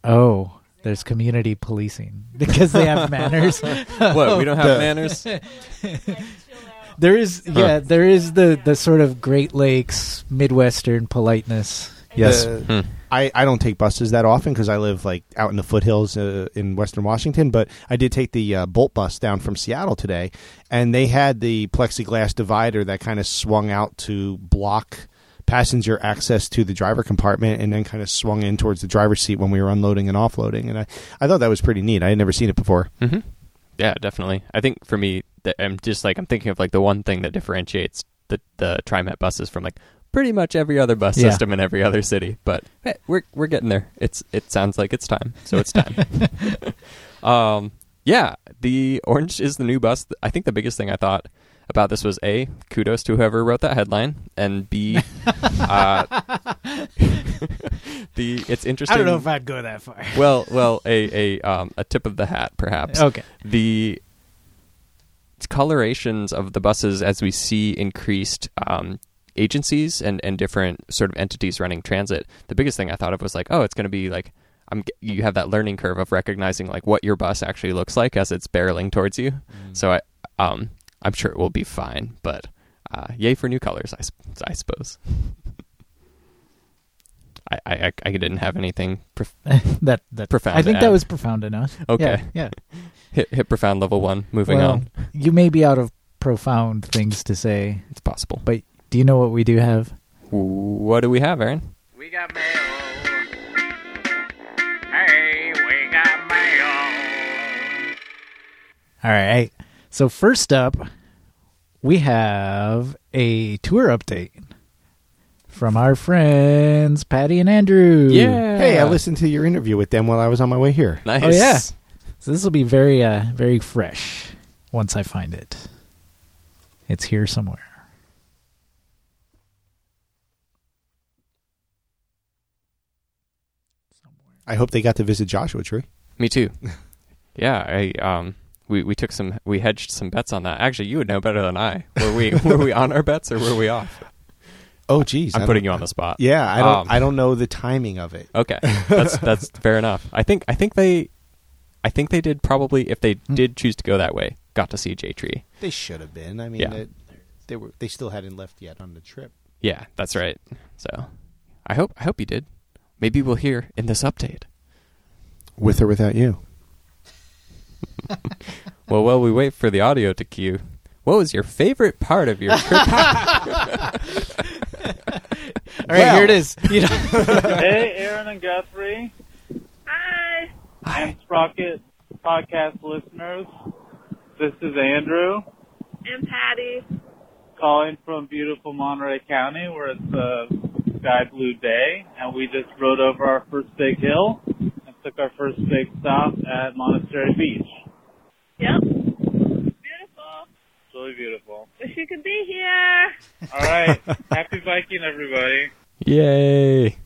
Oh, there's community policing because they have manners. what? We don't have The- manners? Like, chill. There is, yeah, there is the the sort of Great Lakes Midwestern politeness. Yes, The- Hmm. I, I don't take buses that often because I live like out in the foothills uh, in Western Washington. But I did take the uh, Bolt bus down from Seattle today, and they had the plexiglass divider that kind of swung out to block passenger access to the driver compartment, and then kind of swung in towards the driver's seat when we were unloading and offloading. And I, I thought that was pretty neat. I had never seen it before. hmm Yeah, definitely. I think for me, I'm just like I'm thinking of like the one thing that differentiates the the TriMet buses from like pretty much every other bus Yeah. system in every other city. But hey, we're we're getting there. It's it sounds like it's time, so it's time. um, yeah, the orange is the new bus. I think the biggest thing I thought about this was a kudos to whoever wrote that headline, and b uh, the it's interesting. I don't know if I'd go that far. well, well, a a um, a tip of the hat, perhaps. Okay. The colorations of the buses as we see increased um, agencies and, and different sort of entities running transit. The biggest thing I thought of was like, oh, it's going to be like I'm. You have that learning curve of recognizing like what your bus actually looks like as it's barreling towards you. So I, um, I'm sure it will be fine. But uh, yay for new colors, I, I suppose. I, I I didn't have anything prof- that that Profound I think that was profound enough. Okay. Yeah. hit, hit profound level one. Moving well, on, you may be out of profound things to say, it's possible. but do you know what we do have? What do we have, Aaron? We got mail. Hey, we got mail. All right. So first up, we have a tour update from our friends Patty and Andrew. Yeah. Hey, I listened to your interview with them while I was on my way here. Nice. Oh yeah. So this will be very uh very fresh once I find it. It's here somewhere. I hope they got to visit Joshua Tree. Me too. yeah, I um we, we took some we hedged some bets on that. Actually, you would know better than I. Were we were we on our bets or were we off? Oh, geez, I'm putting you on the spot. Yeah, I don't. Um, I don't know the timing of it. Okay, that's that's fair enough. I think I think they, I think they did probably if they Hmm. did choose to go that way, got to see J Tree. They should have been. I mean, Yeah. they, they were. They still hadn't left yet on the trip. Yeah, that's right. So, I hope I hope you did. Maybe we'll hear in this update. With or without you. Well, while we wait for the audio to cue, what was your favorite part of your trip? All right, here it is. You know, hey, Aaron and Guthrie. Hi. Hi. Sprocket podcast listeners. This is Andrew And Patty. calling from beautiful Monterey County where it's a sky blue day and we just rode over our first big hill and took our first big stop at Monastery Beach. Yep. Beautiful. It's really beautiful. Wish you could be here. All right. Happy biking, everybody. Yay!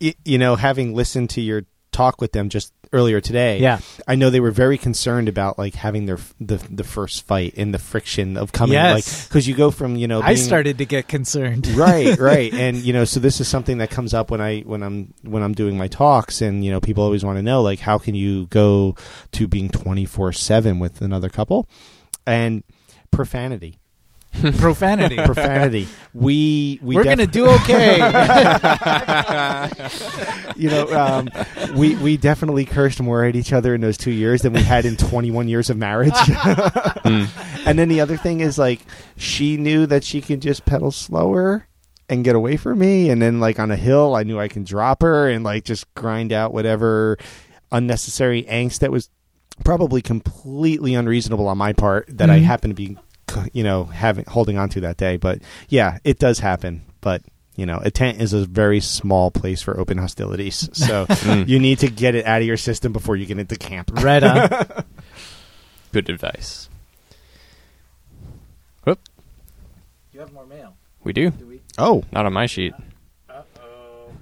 Y- you know, having listened to your talk with them just earlier today, Yeah. I know they were very concerned about like having their f- the the first fight and the friction of coming, Yes. like because you go from you know I started to get concerned. right right and you know so this is something that comes up when i when i'm when i'm doing my talks and you know people always want to know like how can you go to being 24 7 with another couple and profanity profanity. profanity. We we We're def- gonna do okay. you know, um, we we definitely cursed more at each other in those two years than we had in 21 years of marriage. And then the other thing is like she knew that she could just pedal slower and get away from me, and then like on a hill, I knew I can drop her and like just grind out whatever unnecessary angst that was probably completely unreasonable on my part that I Mhm. happened to be, you know, having holding on to that day. But yeah, it does happen. But you know, a tent is a very small place for open hostilities, so Mm. you need to get it out of your system before you get into camp. right on. Good advice. Whoop. You have more mail. We do. Do we? Oh, Not on my sheet. Uh oh.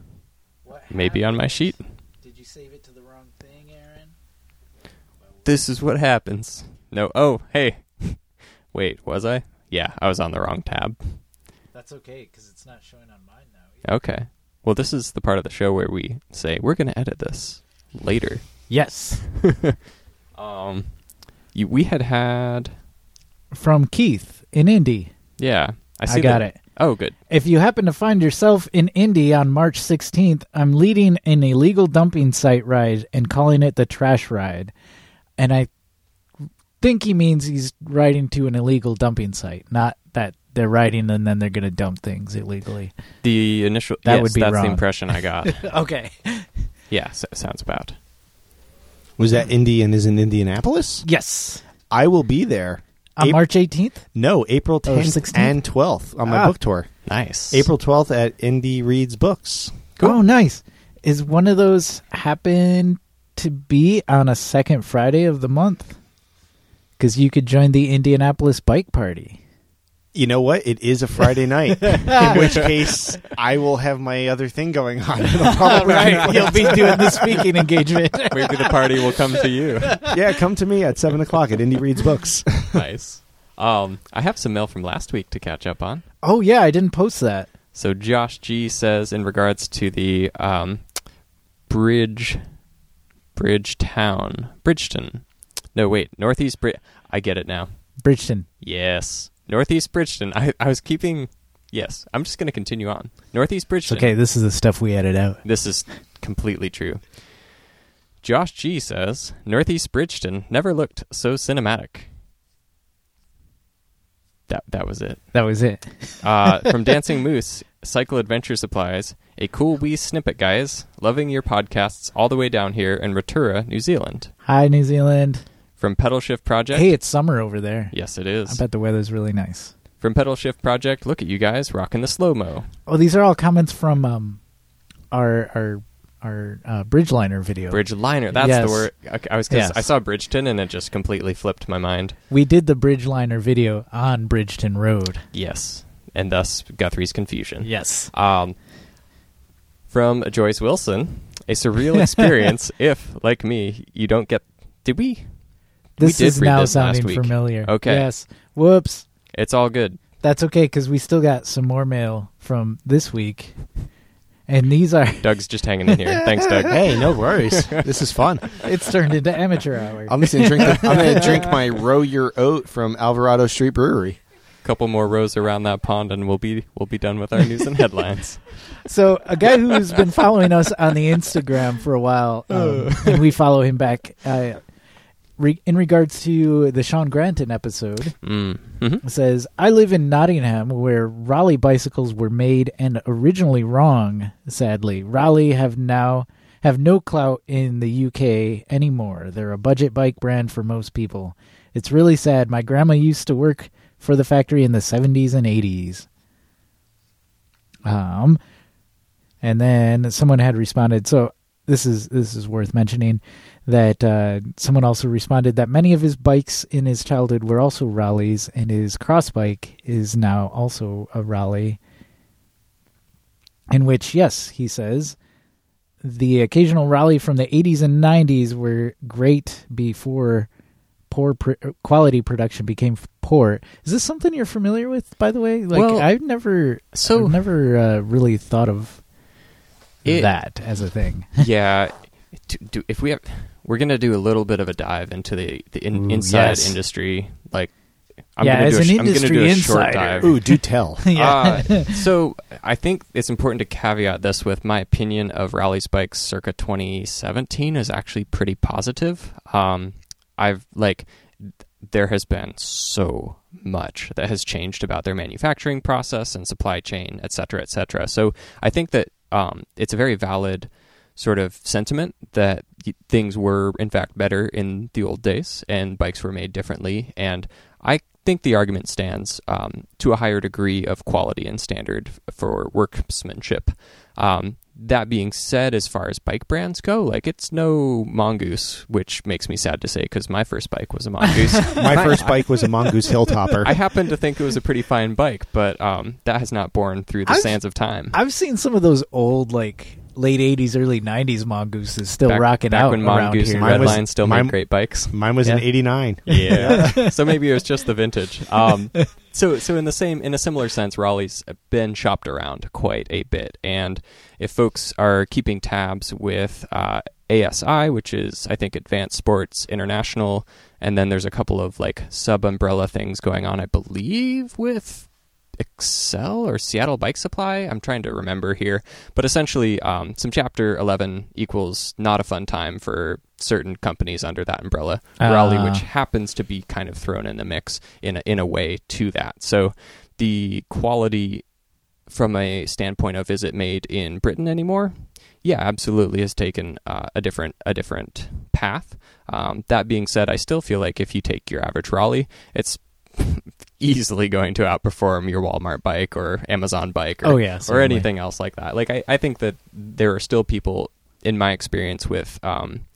What? Maybe on my sheet. Did you save it to the wrong thing, Aaron? This is what happens. No. Oh, hey. Wait, was I? Yeah, I was on the wrong tab. That's okay because it's not showing on mine now. Okay. Well, this is the part of the show where we say we're going to edit this later. Yes. Um, you, we had had From Keith in Indy. yeah. I I see. got that- it. Oh, good. If you happen to find yourself in Indy on March 16th, I'm leading an illegal dumping site ride and calling it the trash ride. And I think he means he's riding to an illegal dumping site, not that they're riding and then they're going to dump things illegally. The initial That yes, would be that's wrong. the impression I got. okay. yeah, so, sounds about. was that Indian is in Indianapolis? Yes. I will be there. On Ap- March 18th? No, April Oh, 10th 16th? and 12th on my Ah. book tour. Nice. April 12th at Indy Reads Books. Oh, nice. Is one of those happen to be on a second Friday of the month? Because you could join the Indianapolis Bike Party. You know what? It is a Friday night. in which case, I will have my other thing going on. It'll probably right. You'll be doing the speaking engagement. Maybe the party will come to you. yeah, come to me at 7 o'clock at Indy Reads Books. nice. Um, I have some mail from last week to catch up on. Oh, yeah. I didn't post that. So Josh G says in regards to the um, bridge, Bridgetown, Bridgeton. No, wait, Northeast Brid. I get it now. Bridgeton. Yes, Northeast Bridgeton. I I was keeping. Yes, I'm just going to continue on. Northeast It's Bridgeton. okay. This is the stuff we edit out. This is completely true. Josh G says Northeast Bridgeton never looked so cinematic. That that was it. That was it. Uh, from Dancing Moose, Cycle Adventure Supplies. A cool wee snippet, guys. Loving your podcasts all the way down here in Rotorua, New Zealand. Hi, New Zealand. From Pedal Shift Project. Hey, it's summer over there. yes, it is. I bet the weather's really nice. From Pedal Shift Project. Look at you guys rocking the slow mo. Oh, these are all comments from um, our our our uh, Bridgeliner video. Bridge liner. That's Yes. the word. Okay, I was Yes. I saw Bridgeton and it just completely flipped my mind. We did the Bridgeliner video on Bridgeton Road. Yes, and thus Guthrie's confusion. Yes. Um, from Joyce Wilson, a surreal experience if, like me, you don't get. Did we? This we did is read now this last sounding week. familiar. Okay. Yes. Whoops. It's all good. That's okay because we still got some more mail from this week, and these are. Doug's just hanging in here. Thanks, Doug. hey, no worries. This is fun. It's turned into amateur hour. I'm just gonna drink. The, I'm gonna drink my Row Your Oat from Alvarado Street Brewery. couple more rows around that pond, and we'll be we'll be done with our news and headlines. So a guy who's been following us on the Instagram for a while, um, and we follow him back. Uh, re- in regards to the Sean Granton episode, Mm. hmm says, "I live in Nottingham, where Raleigh bicycles were made and originally wrong. Sadly, Raleigh have now have no clout in the UK anymore. They're a budget bike brand for most people. It's really sad. My grandma used to work for the factory in the 70s and 80s." Um, and then someone had responded. So this is this is worth mentioning that uh, someone also responded that many of his bikes in his childhood were also Raleighs, and his cross bike is now also a Raleigh. In which, yes, he says, the occasional Raleigh from the 80s and 90s were great before poor pr- quality production became poor. Is this something you're familiar with, by the way? Like, Well, I've never, so- I've never uh, really thought of It- that as a thing. yeah. To, do, if we have, we're gonna do a little bit of a dive into the the in, Ooh, inside yes. industry, like I'm Yeah, gonna as do a an sh- I'm industry do a short insider. dive. Ooh, do tell. Yeah. Uh, so I think it's important to caveat this with my opinion of Raleigh's bikes circa 2017 is actually pretty positive. Um, I've like there has been so much that has changed about their manufacturing process and supply chain, et cetera, et cetera. So I think that um, it's a very valid sort of sentiment that y- things were in fact better in the old days and bikes were made differently and i think the argument stands um, to a higher degree of quality and standard for workmanship. Um, that being said as far as bike brands go like it's no mongoose which makes me sad to say because my first bike was a mongoose. My first bike was a Mongoose Hilltopper. i happen to think it was a pretty fine bike but um, that has not borne through the I've- sands of time. I've seen some of those old like late '80s, early '90s Mongoose is still back, rocking back out when around mongoose here. and Mine was- redline still mine- made great bikes Mine was an Yeah. '89. Yeah. so maybe it was just the vintage. Um, so so in the same in a similar sense, Raleigh's been shopped around quite a bit, and if folks are keeping tabs with uh, ASI, which is I think Advanced Sports International, and then there's a couple of like sub umbrella things going on, I believe with. Excel or Seattle Bike Supply. I'm trying to remember here, but essentially, um, some Chapter 11 equals not a fun time for certain companies under that umbrella. Raleigh, Ah. which happens to be kind of thrown in the mix in a, in a way to that. So the quality from a standpoint of is it made in Britain anymore? Yeah, absolutely has taken uh, a different a different path. Um, that being said, I still feel like if you take your average Raleigh, it's easily going to outperform your Walmart bike or Amazon bike or, Oh, yeah, or anything else like that. Like I, I think that there are still people in my experience with um,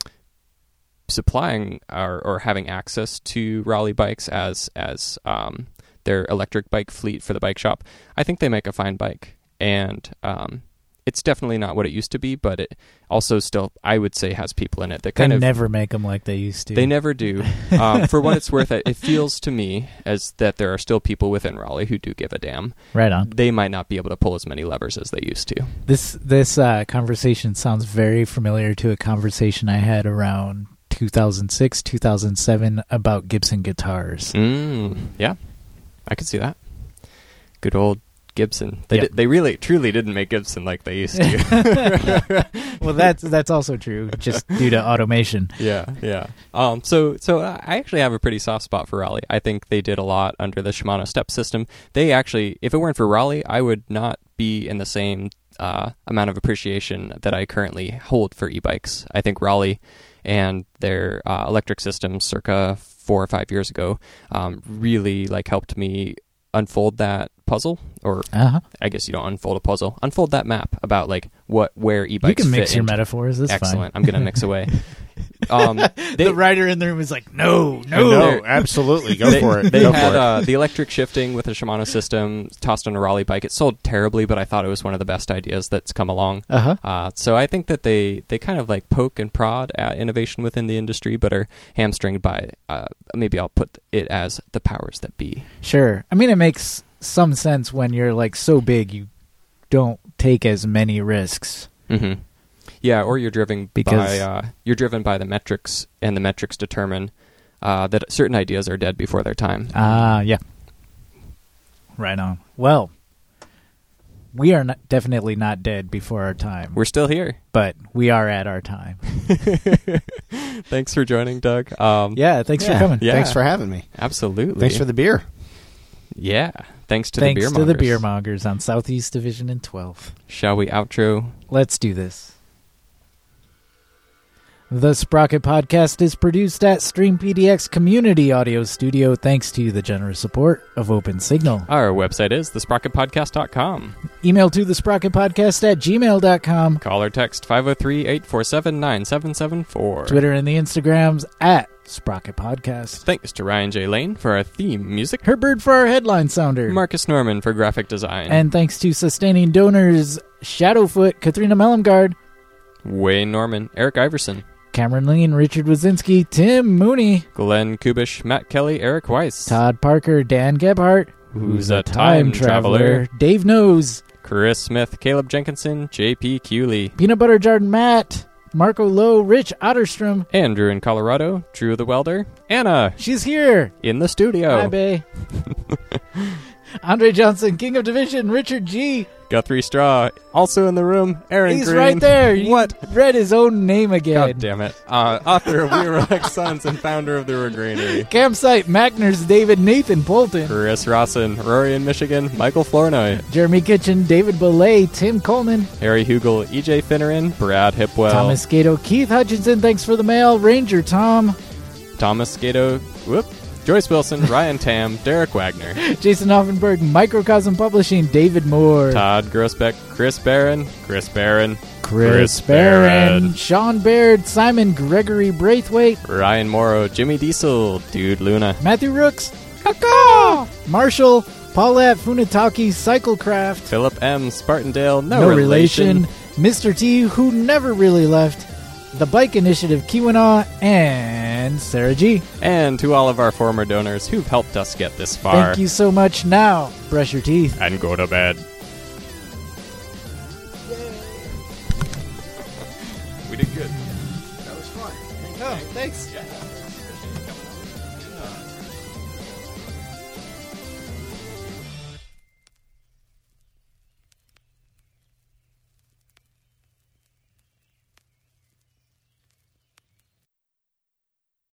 supplying or, or having access to Raleigh bikes as as um, their electric bike fleet for the bike shop. I think they make a fine bike, and um, it's definitely not what it used to be. But it also still, I would say, has people in it that They kind of never make them like they used to. they never do. Um, for what it's worth, it, it feels to me as that there are still people within Raleigh who do give a damn. Right on. They might not be able to pull as many levers as they used to. This this uh, conversation sounds very familiar to a conversation I had around 2006, 2007 about Gibson guitars. Mm, yeah, I could see that. Good old Gibson. They Yep. did, they really truly didn't make Gibson like they used to. well, that's that's also true, just due to automation. yeah, yeah. Um, so so I actually have a pretty soft spot for Raleigh. I think they did a lot under the Shimano STEPS system. They actually, if it weren't for Raleigh, I would not be in the same uh, amount of appreciation that I currently hold for e-bikes. I think Raleigh and their uh, electric systems, circa four or five years ago, um, really like helped me unfold that puzzle or Uh-huh. I guess you don't unfold a puzzle. Unfold that map about like what where e-bikes You can mix fit your into- metaphors. That's Excellent. fine. I'm gonna mix away. Um, they, the writer in the room is like, no, No, no. absolutely. Go they, for it. They Go had it. uh, the electric shifting with a Shimano system tossed on a Raleigh bike. It sold terribly, but I thought it was one of the best ideas that's come along. Uh-huh. Uh, so I think that they, they kind of like poke and prod at innovation within the industry, but are hamstringed by uh, maybe I'll put it as the powers that be. Sure. I mean, it makes some sense when you're like so big, you don't take as many risks. hmm Yeah, or you're driven Because- by uh, you're driven by the metrics, and the metrics determine uh, that certain ideas are dead before their time. Ah, yeah. Right on. Well, we are not, definitely not dead before our time, We're still here. but we are at our time. Thanks for joining, Doug. Um, Yeah, thanks Yeah. for coming. Yeah. Thanks for having me. absolutely. Thanks for the beer. Yeah. Thanks to Thanks the beer to the mongers. beer mongers on Southeast Division and 12th. Shall we outro? Let's do this. The Sprocket Podcast is produced at Stream PDX Community Audio Studio thanks to the generous support of Open Signal. Our website is thesprocketpodcast.com. Email to the Sprocket Podcast at gmail.com. Call or text 503-847-9774. Twitter and the Instagrams at Sprocket Podcast. Thanks to Ryan J. Lane for our theme music. Herbert for our headline sounder. Marcus Norman for graphic design. And thanks to sustaining donors Shadowfoot, Katrina Mellumgard, Wayne Norman, Eric Iverson, Cameron Lean, Richard Wazinski, Tim Mooney, Glenn Kubish, Matt Kelly, Eric Weiss, Todd Parker, Dan Gebhart, Who's a time traveler. Dave Knows, Chris Smith, Caleb Jenkinson, J.P. Cooley, Peanut Butter Jordan Matt, Marco Lowe, Rich Otterstrom. Andrew in Colorado, Drew the Welder, Anna She's here. in the studio, Hi, Bay. Andre Johnson, King of Division, Richard G. Guthrie Straw, also in the room, Aaron He's Green. right there. You What? read his own name again. God damn it. Uh, author of We Relax Sons and founder of the Regranary. Campsite, Mackner's David Nathan Bolton. Chris Rawson, Rory in Michigan, Michael Flournoy, Jeremy Kitchen, David Belay, Tim Coleman, Harry Hugel, EJ Finneran, Brad Hipwell, Thomas Gato, Keith Hutchinson, thanks for the mail, Ranger Tom, Thomas Gato, whoop, Joyce Wilson, Ryan Tam, Derek Wagner, Jason Offenberg, Microcosm Publishing, David Moore, Todd Grossbeck, Chris Barron, Chris Barron, Chris Chris Barron, Barron. Sean Baird, Simon Gregory Braithwaite, Ryan Morrow, Jimmy Diesel, Dude Luna, Matthew Rooks, Caw-caw! Marshall, Paulette Funataki, Cyclecraft, Philip M, Spartandale, no, No, relation, relation. Mr. T, who never really left, the Bike Initiative, Kiwana, and Sarah G. and to all of our former donors who've helped us get this far. Thank you so much. Now, brush your teeth. And go to bed.